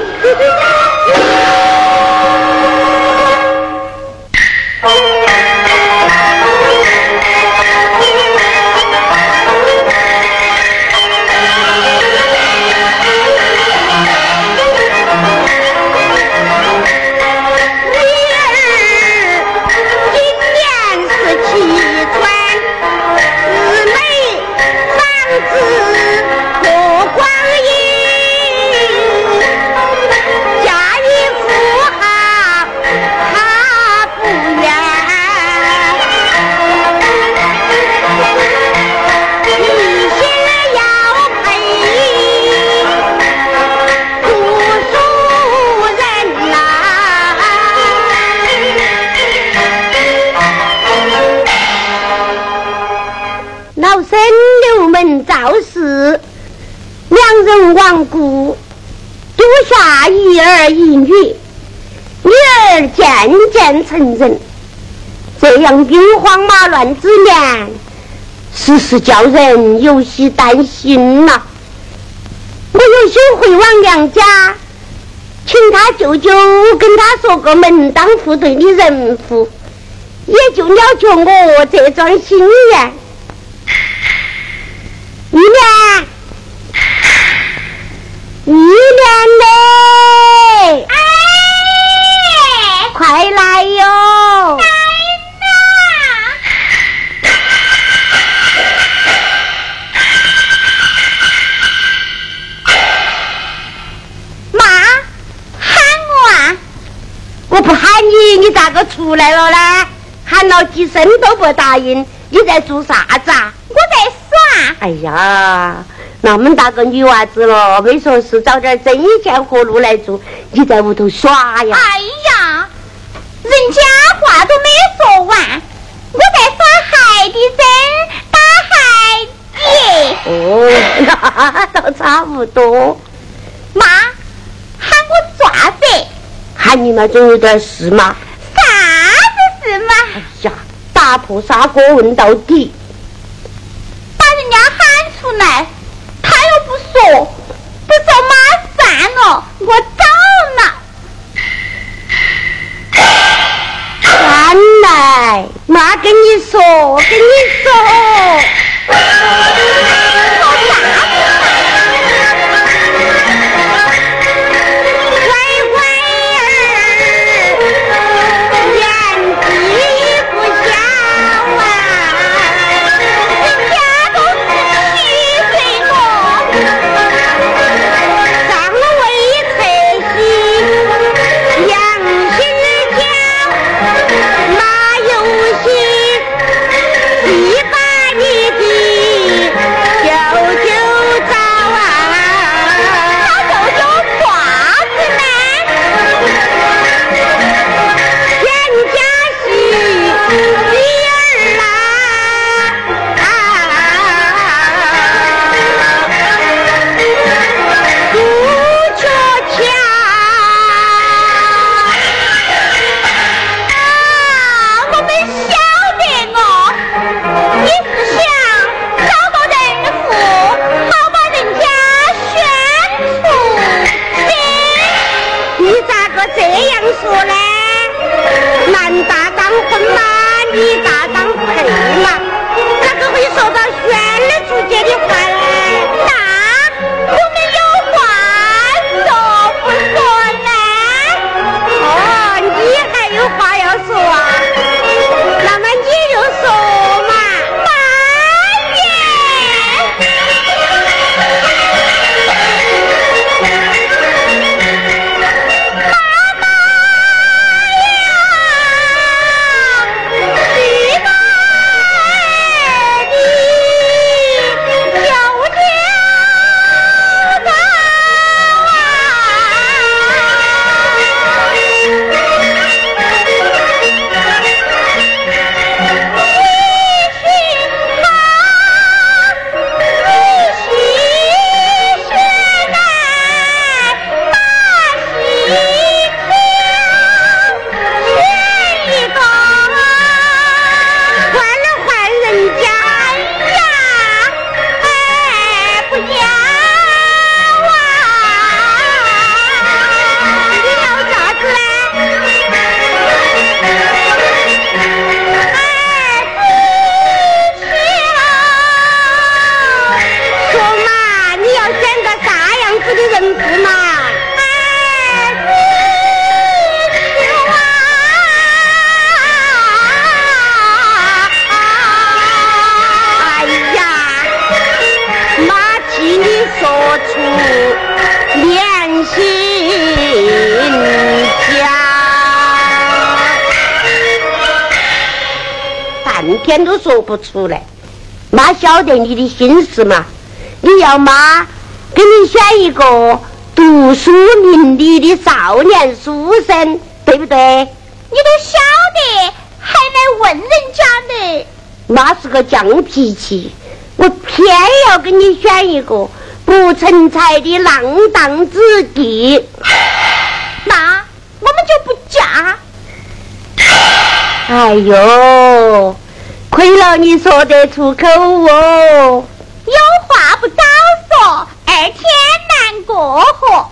一女，女儿渐渐成人，这样兵荒马乱之年，时时叫人有些担心呐。我有心回往娘家，请他舅舅跟他说个门当户对的人妇，也就了却我这桩心愿。出来了呢？喊了几声都不答应，你在做啥子啊？我在耍。哎呀！那么大个女娃子了，没说是找点针线活路来做，你在屋头耍呀？哎呀，人家话都没说完，我在耍海的针，打海底。哦，那倒差不多。妈，喊我爪子？喊你们总有点事嘛？啥子事嘛？哎呀，打破砂锅问到底，把人家喊出来。他又不说，不说妈算了，我走了。原来妈跟你说，跟你说。出来。妈晓得你的心思嘛？你要妈给你选一个读书明理的少年书生，对不对？你都晓得，还来问人家呢？妈是个犟脾气，我偏要给你选一个不成才的浪荡子弟。那我们就不嫁。哎呦，亏了你说得出口哦！有话不早说，二天难过河。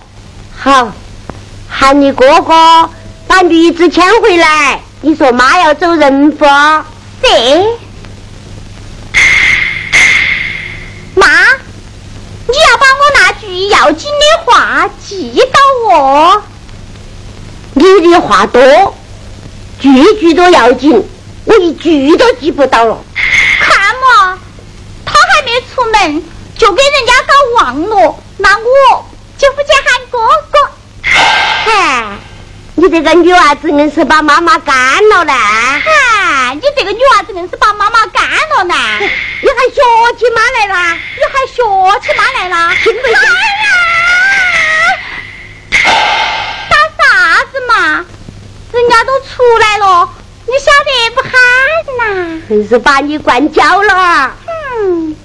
好，喊你哥哥把驴子牵回来。你说妈要走人不？是。妈，你要把我那句要紧的话记到哦。你的话多，句句都要紧，我一句都记不到了。看嘛，他还没出门就给人家搞忘了，那我就不去喊哥哥。嗨，你这个女娃子硬是把妈妈干了呢！嗨，你这个女娃子硬是把妈妈干了呢！你还学起妈来了？你还学起妈来了？听不听？打啥子嘛？人家都出来了，你晓得不喊呐？真是把你惯焦了。嗯。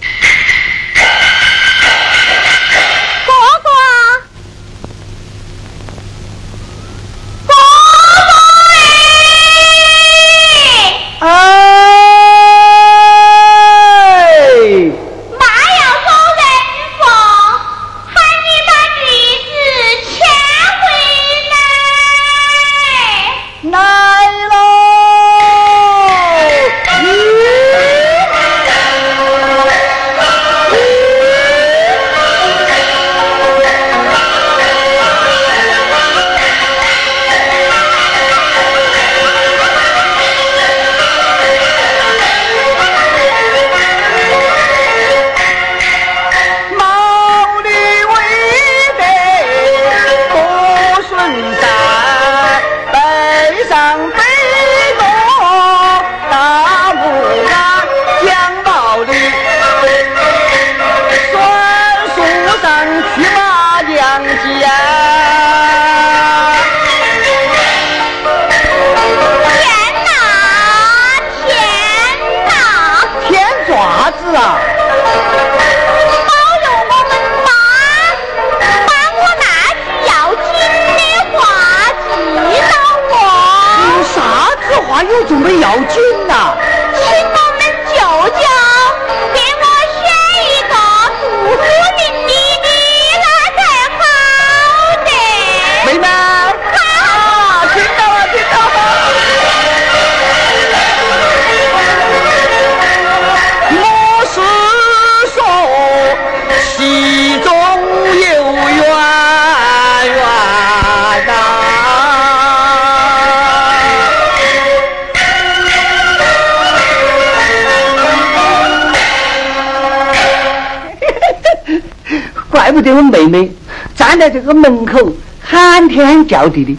怪不得我妹妹站在这个门口喊天叫地的，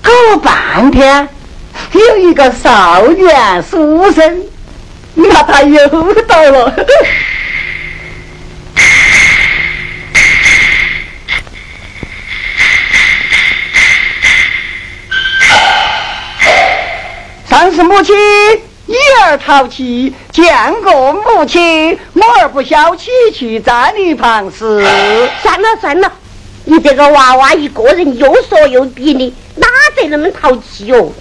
搞了半天，有一个少年书生，你看他又到了。上是母亲，一儿淘气，见过母亲，我儿不消气，去站一旁时。算了算了，你这个娃娃一个人又说又比的，哪得那么淘气哟？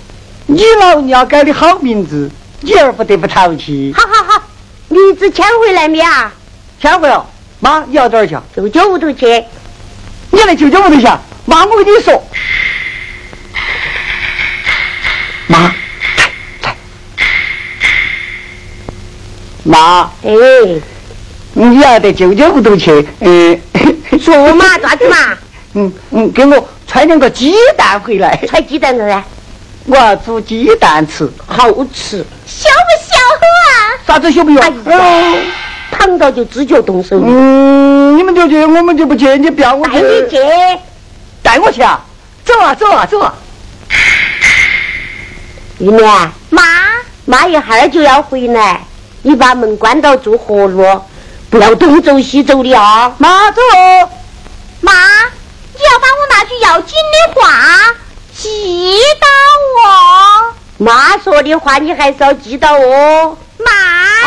你老娘改的好名字，你儿不得不淘气。好好好，名字签回来没啊？签回了，妈，你要哪儿去？舅舅屋头去。你来舅舅屋头去。妈，我跟你说，要到舅舅屋头去，嗯，说嘛，咋子嘛？嗯嗯，给我揣两个鸡蛋回来，揣鸡蛋子噻，我要煮鸡蛋吃。好吃。小不小啊？啥子小不晓？哎呀，碰到就自觉动手。嗯，你们就去，我们就不去，你不要我带你去，带我去啊！走啊走啊走啊！玉莲，妈，妈一会儿就要回来，你把门关到做活路，不要东走西走的啊！妈走。妈，你要把我那句要紧的话记到哦。妈说的话你还是要记到哦。妈。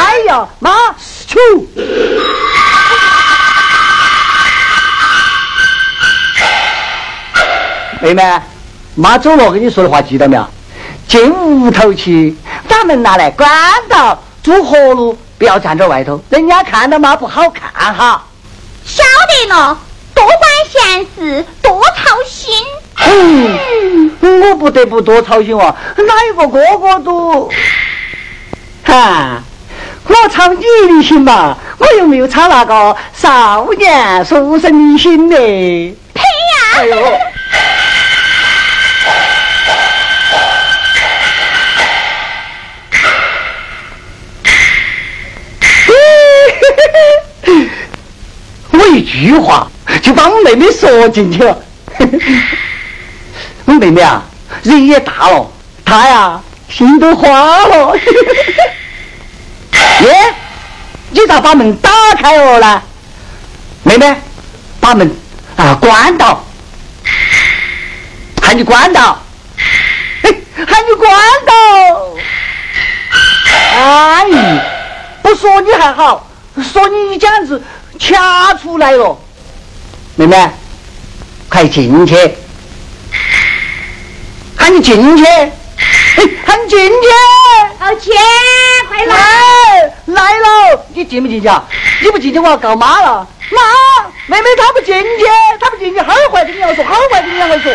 哎呀，妈，出。妹妹，妈走了，跟你说的话记到没有？进屋头去，把门拿来关到，住活路，不要站在外头，人家看到嘛不好看哈。晓得了，多管闲事，多操心。嗯，我不得不多操心哦，哪一个哥哥都，哈，我操你的心嘛，我又没有操那个少年书生的心呢。呸呀！哎呦！一句话就把我妹妹说进去了。我 妹妹啊，人也大了，她呀心都花了。耶，你咋把门打开了呢？妹妹，把门啊关到，喊你关到，喊你关到。哎，不说你还好，说你简直。掐出来了，妹妹，快进去！喊你进去！喊你进去！老钱，快来！来了！你进不进去啊？你不进去，我要告妈了！妈，妹妹她不进去，她不进去，好坏跟你要说，好坏跟你两个说。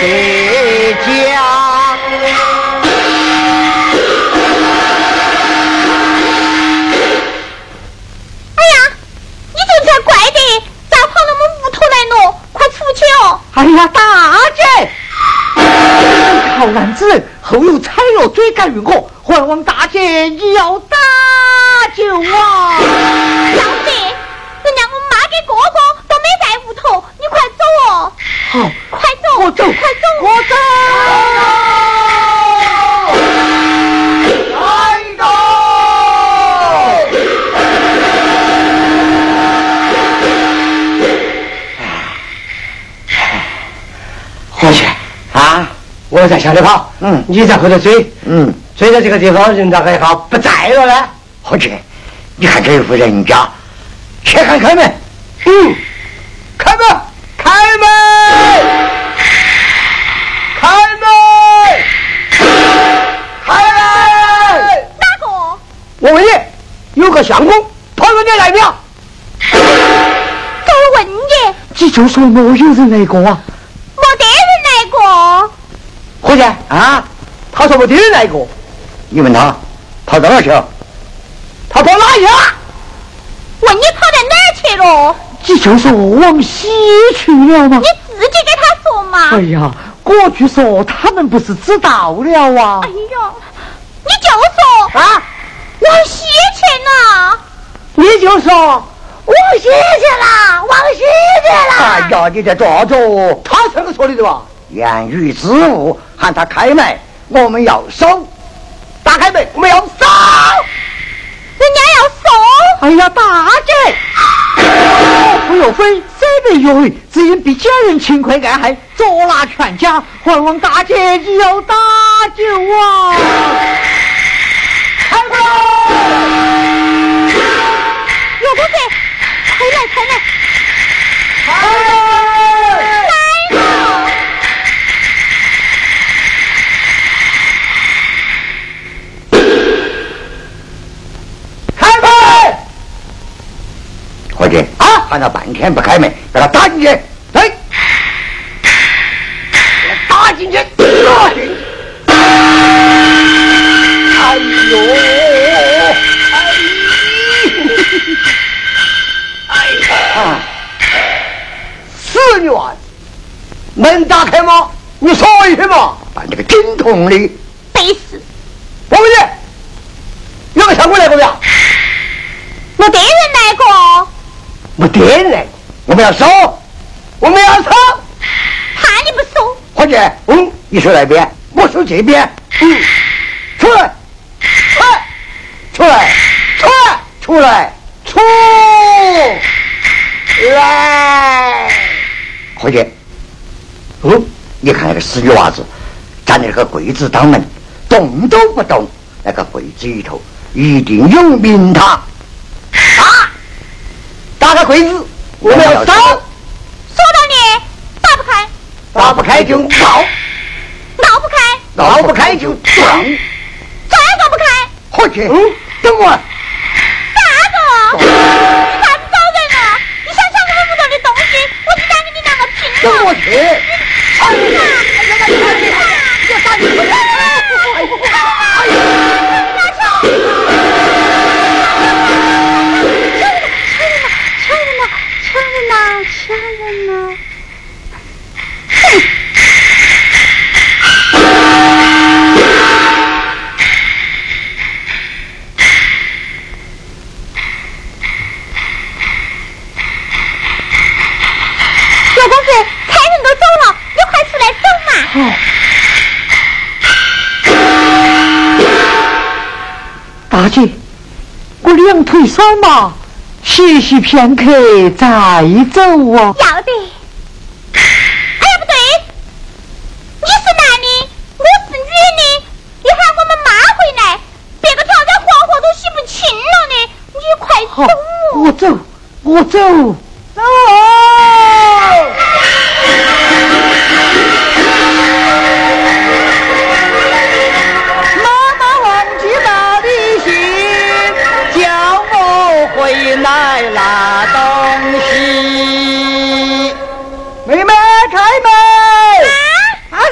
在家。哎呀，你这才怪的，咋跑到我屋头来了？快出去哦！哎呀，大姐，靠男子人后有彩罗追赶于我，我在向里跑，嗯你在后头追，嗯，追到这个地方，人咋个一下不在了呢？伙计，你看这户人家，去看开门。嗯，开门，开门，开门，开门！哪个？我问你，有个相公跑到你来了？走问你，你就说没有人来过啊？没得人来过。伙计啊，他说没得人来过，你问他跑到哪儿去了？他跑哪去了？问你跑到哪儿去了？你就说往西去了嘛你？自己给他说嘛。哎呀，我去说他们不是知道了啊哎？呀，你就说啊，往西去了，你就说往西去了，往西去了。哎呀，你在抓住！他这个说的对吧？言语之物，喊他开门，我们要收。打开门，我们要走。人家要送，哎呀，大姐，不岳飞这边有罪，只因比家人勤快暗害，捉拿全家，还望大姐你要搭救啊！开门！有公子，快来快来，开啊，喊他半天不开门，给他打进去。来，打进去，打进去！哎呦，哎，啊，死女娃子，门打开吗？你说一声嘛！把这个金童的背死，我问你，有个相公来过没有？没得人来过，没得人，我们要收。我们要收。怕你不收，伙计，嗯，你说那边，我说这边。嗯，出来，出来，出来，出来，出来！伙计，嗯，你看那个死女娃子，站在那个柜子当门，动都不动。那个柜子里头一定有名堂。啊！打开柜子，我们要走，说到你打不开，打不开就闹，闹不开，闹不开就撞。撞也撞不开，伙计，嗯，等会儿，啥个？你啥子找人啊？你想抢我们屋头的东西，我只敢跟你两个拼了！等我去。抢我两腿酸麻，歇息片刻再走啊！要得。哎呀，不对，你是男的，我是女的，你喊我们妈回来，别个条条黄河都洗不清了呢，你快好走，我走，我走。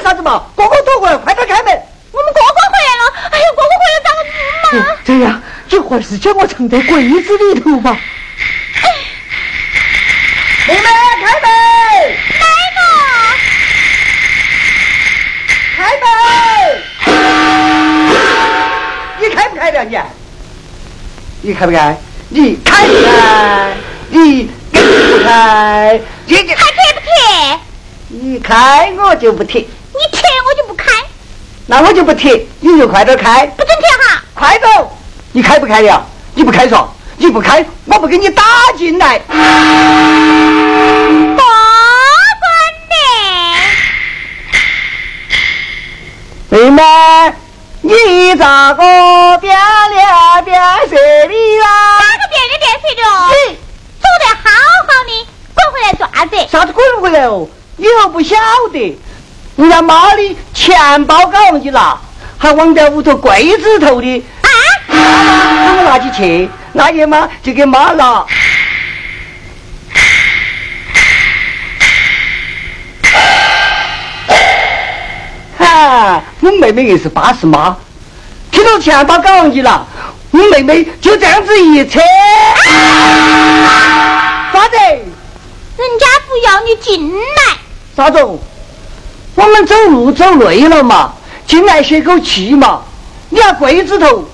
啥子嘛？哥哥躲过来，快点开门！我们哥哥回来了！哎呀，哥哥回来咋个住嘛？这样，一会儿是将我藏在柜子里头吧。妹妹，开门！来嘛！开门！你开不开了你？你开不开？你开不开？你开不开？你还贴不开？你开我就不贴，你贴我就不开，那我就不贴，你就快点开，不准贴哈！快走！你开不开了？你不开嗦？你不开，我不给你打进来。不管的。妹妹，你咋个变脸变色的啦？哪个变脸变色的哦？你走得好好的，滚回来做啥子？啥子滚回来哦？以后不晓得，人家妈的钱包搞忘记拿，还忘在屋头柜子头的。啊！让我拿起去，那爷妈就给妈拿。哈，我妹妹硬是巴适妈，听到钱包搞忘记了，我妹妹就这样子一扯，啥子？人家不要你进来，啥子？我们走路走累了嘛，进来歇口气嘛。你那柜子头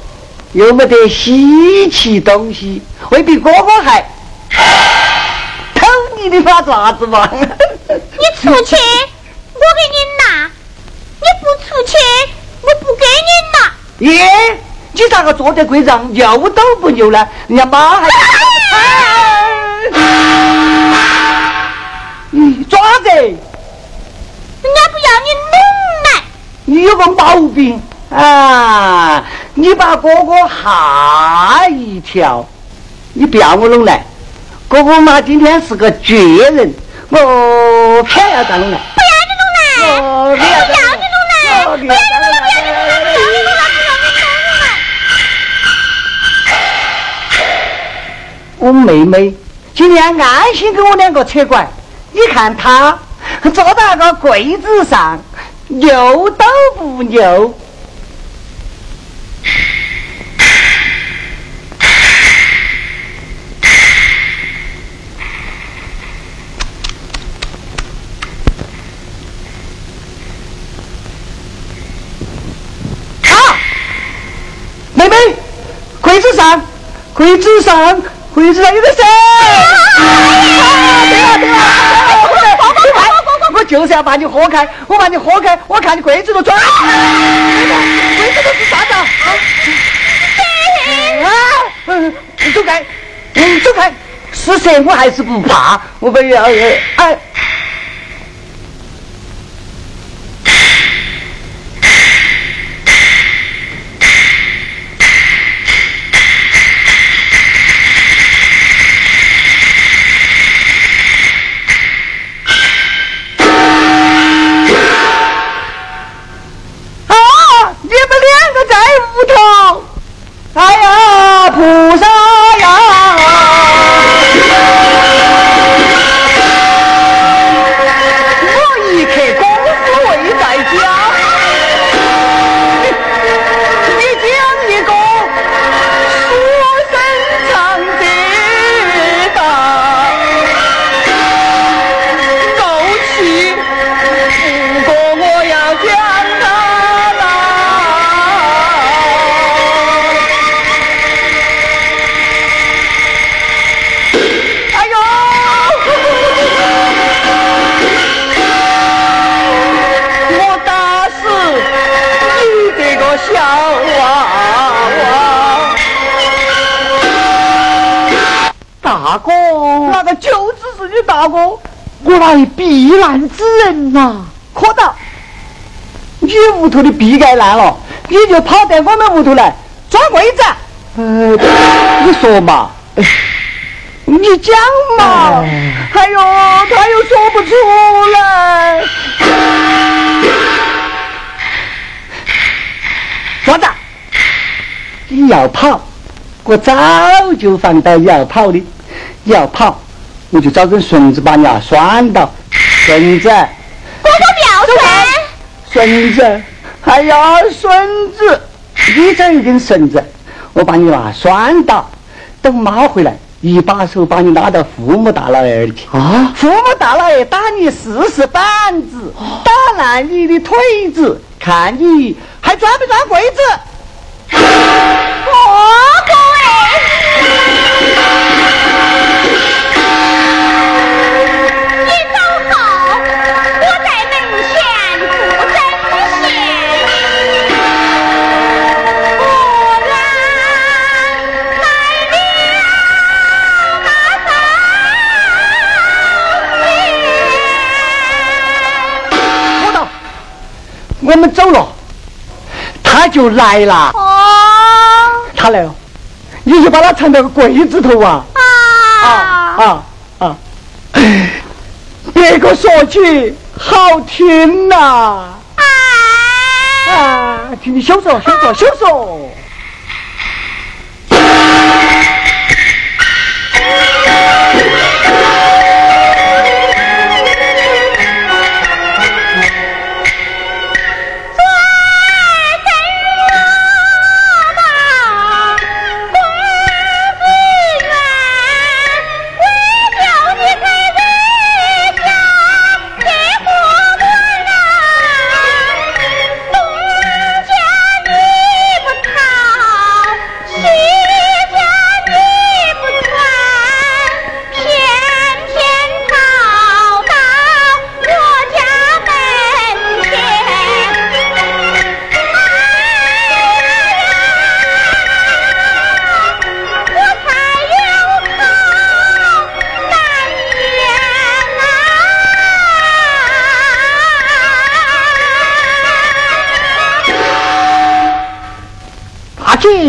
又没得稀奇东西，未必哥哥还 偷你的把爪子嘛？你出去，我给你拿；你不出去，我不给你拿。耶，你咋个坐在柜子上扭都不扭呢？人家妈还 你爪子，人家不要你弄来，你有个毛病啊！你把哥哥吓一跳，你不要我弄来。哥哥嘛，今天是个绝人，我偏要他弄来。不要你弄来，哦，不要你弄来，哦不要你弄来，不要你弄来，不要你弄来，不要你弄来，不要你弄来。我妹妹今天安心跟我两个扯拐，你看她坐在那个柜子上，牛都不扭。啊，妹妹，柜子上，柜子上，柜子上有个谁？啊！对了对了，我就是要把你豁开，我把你豁开，我看你柜子都装。柜子都是啥子啊？走开，嗯，走开，是蛇我还是不怕，我不要，哎。头的壁盖烂了，你就跑到我们屋头来装柜子。呃，你说嘛？哎你讲嘛？哎呦，他又说不出来。说子，你要跑，我早就防到你要跑的。你要跑，我就找根绳子把你啊拴到。绳子，哥哥不要走穿，孙子，哎呀，孙子，你这一根绳子，我把你拿拴到，等妈回来，一把手把你拉到父母大老爷去。啊，父母大老爷打你四十板子，打烂你的腿子，看你还钻不钻柜子。哦，各我们走了，他就来了。哦他来了，你就把他藏到个柜子头啊！啊啊！啊啊！别个说起好听呐、啊！啊！听你小说，小说，小说。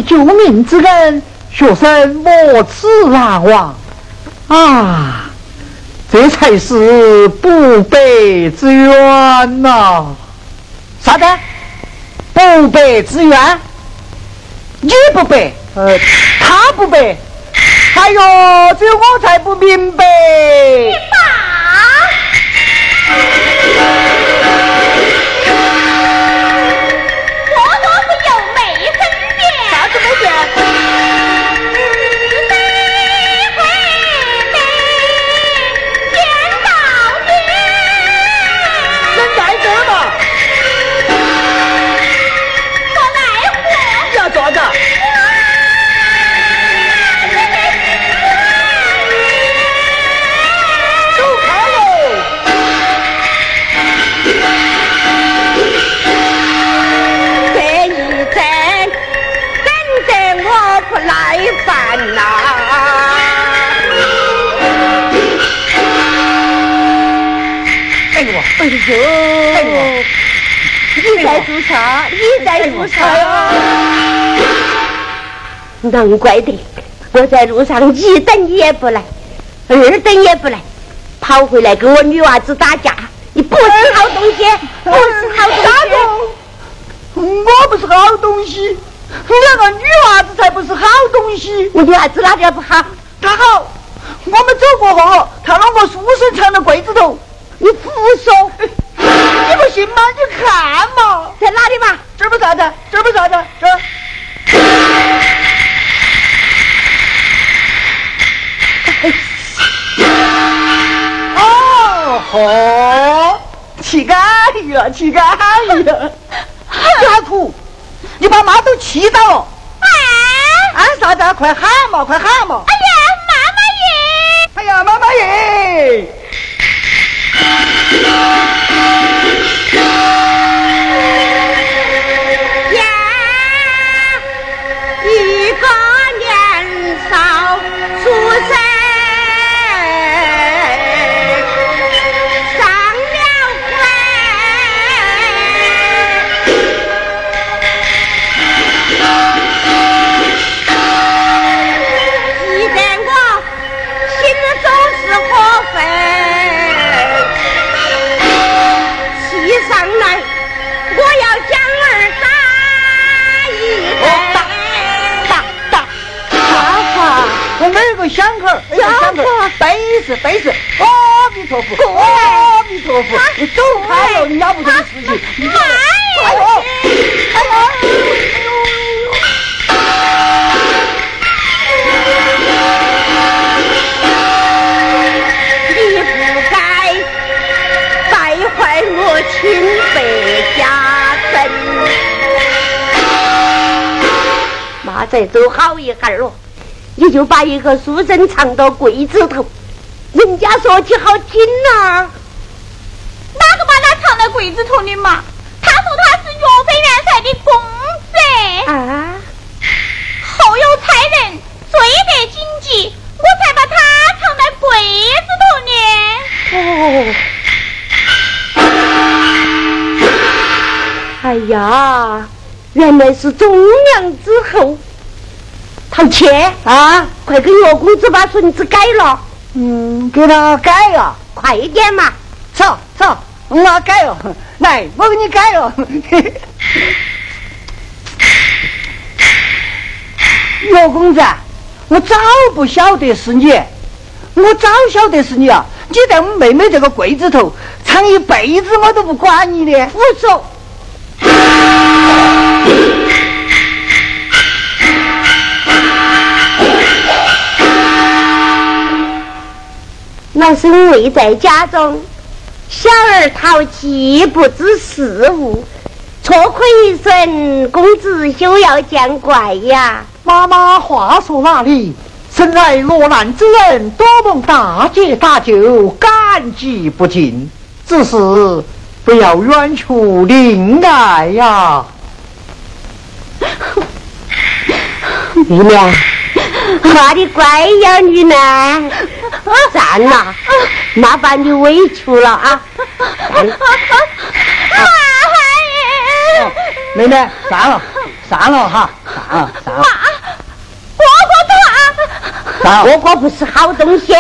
救命之恩，学生莫此难忘啊！这才是不白之冤呐、啥子？不白之冤？你不白，呃，他不白。哎呦，只有我才不明白。在做啥？你在做啥呀？难怪的，我在路上一等也不来，二等也不来，跑回来跟我女娃子打架。你不是好东西，不是好东西。我不是好东西，你两个女娃子才不是好东西。我女娃子哪点不好？她好，我们走过后，他让我书生藏到柜子头。你胡说，你不信吗？你看嘛，在哪里嘛？这儿不啥子，这儿不啥子，这儿。哦吼，乞丐呀，乞丐呀！你还哭？你把妈都气到了。哎，俺啥子啊？快喊嘛，快喊嘛！哎呀，妈妈耶！哎呀，妈妈耶！Yeah. 想头，背是背是，阿弥陀佛，阿弥陀佛，你走开了，你了不得的事情，你走，哎呦，哎呦，你不该败坏我清白家珍，妈再走好一会儿了。你就把一个书生藏到柜子头，人家说起好听呐。哪个把他藏在柜子头的嘛？他说他是岳飞元帅的公子。啊！后有才人追得紧急，我才把他藏在柜子头呢。哦。哎呀，原来是忠良之后。陶谦啊，快给岳公子把孙子改了。嗯，给他改了，快一点嘛！走走，我改了，来，我给你改了。岳公子，我早不晓得是你，我早晓得是你啊！你在我妹妹这个柜子头藏一辈子，我都不管你的。胡说！老身未在家中，小儿淘气不知事物，错亏一声公子休要见怪呀！妈妈话说哪里？生来落难之人，多蒙大姐大舅感激不尽，只是不要远出邻爱呀。玉娘，妈的乖幺女呢？站了，妈把你委屈了啊！妈呀！妹妹，散了，散了哈，散了，散了。妈，哥哥他，哥哥不是好东西，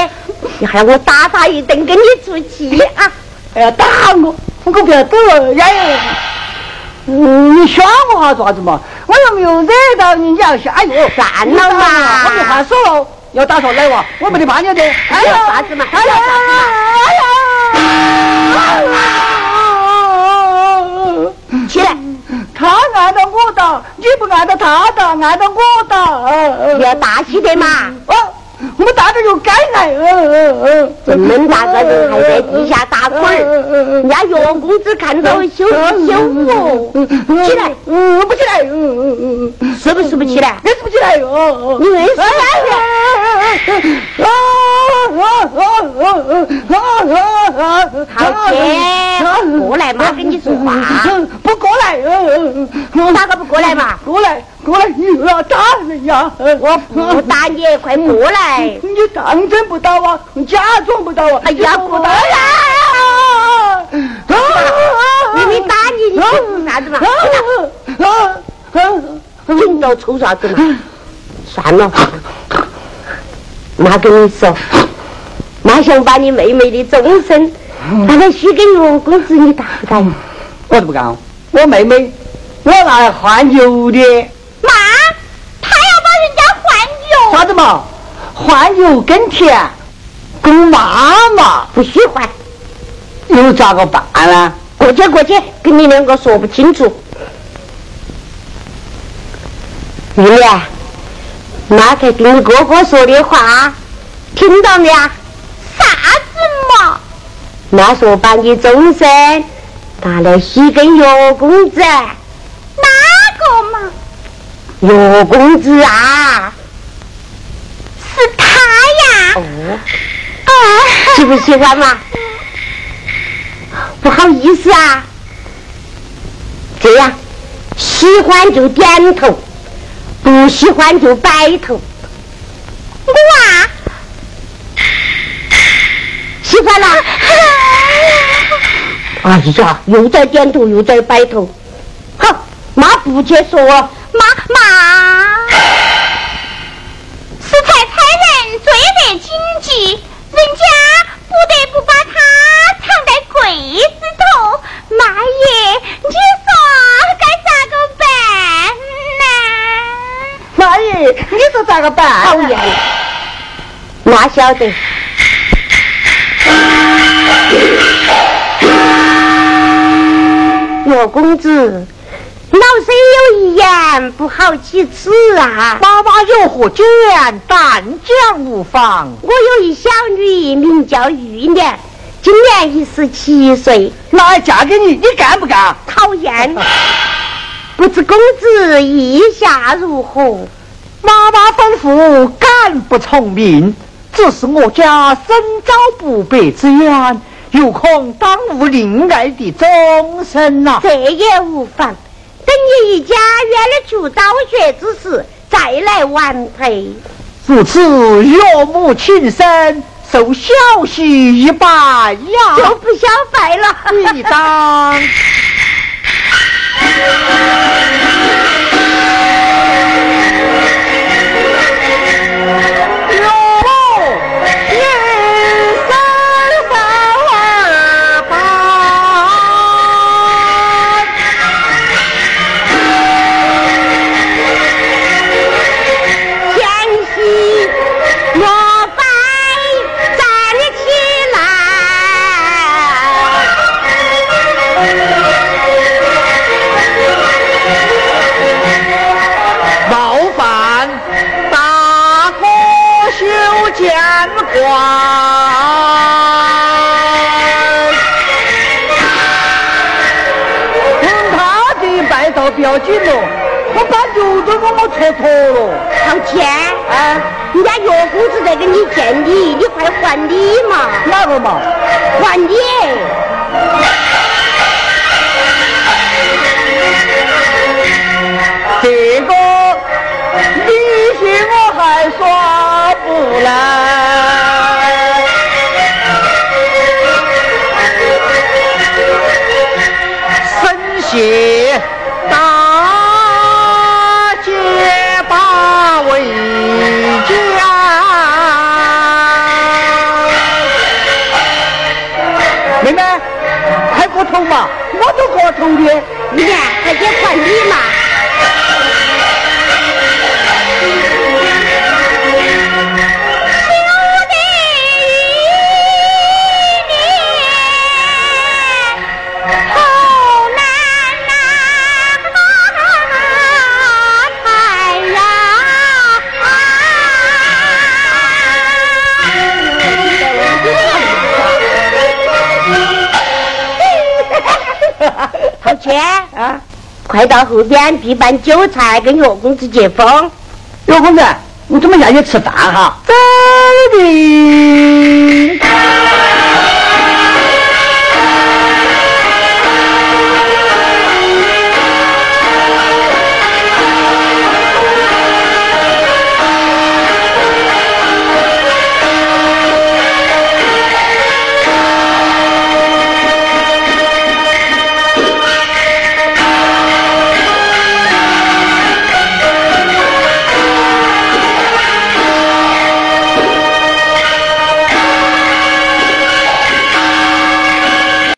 你还我打他一顿，跟你出气啊！哎呀，打我，我可不要走呀！嗯，你选我哈做啥子嘛？我又没有惹到你，你要下哎呦，算了嘛，我没话说了。要打上来哇，我没得怕你的。哎呀，啥子嘛？哎呀，哎呀！起来！他按到我打，你不按到他打，按到我打。要大气点嘛？哦，我们打的就该来。这么大个人还在地下打滚儿，人家岳公子看到羞羞我。起来！嗯，不起来。是不是不起来？你是不起来哟？你为什么？好天，过来嘛，跟你说话。不过来，哪个不过来嘛？过来，过来，你又要打人呀？我不打你，快过来！你当真不打啊？你假装不打啊？哎呀，过来！你没打你，你说啥子嘛？你到抽啥子嘛？算了，妈跟你说，妈想把你妹妹的终身拿来许给岳公子，你答不答应？我都不干，我妹妹我拿来换牛的。妈，他要把人家换牛？啥子嘛？换牛耕田，跟妈妈不喜欢，又咋个办呢？过去过去，跟你两个说不清楚。玉莲，妈在跟你哥哥说的话，听到没啊？啥子嘛？妈说把你终身拿来许给岳公子。哪个嘛？岳公子啊？是他呀？哦。啊！喜不喜欢嘛？不好意思啊。这样，喜欢就点头。不喜欢就摆头，我啊，喜欢了。哎呀，又在点头又在摆头，好，妈不接受哦，妈妈，追得紧急，人家不得不把他藏在柜子头，妈耶，你说该咋个办呢？妈耶，你说咋个办？讨厌！妈晓得。我公子，老身有一言不好启齿啊！妈妈有何卷，但讲无妨。我有一小女，名叫玉莲，今年已十七岁，来嫁给你，你干不干？讨厌！不知公子意下如何？妈妈吩咐，敢不从命？只是我家深遭不白之冤，又恐耽误另爱的终身呐。这也无妨，等你一家远了去，早学之时，再来完配。如此岳母情深，受小婿一拜呀，就不消拜了。你当。要紧了，我把牛都给我戳脱了。掏钱？啊，人家岳公子在跟你见礼，你快还礼嘛。哪个嘛？还礼。这个利息我还耍不来。生你看，快去还礼嘛。要啊！快到后边地办酒菜，跟岳公子接风。岳公子，我怎么下去吃饭哈、啊？的。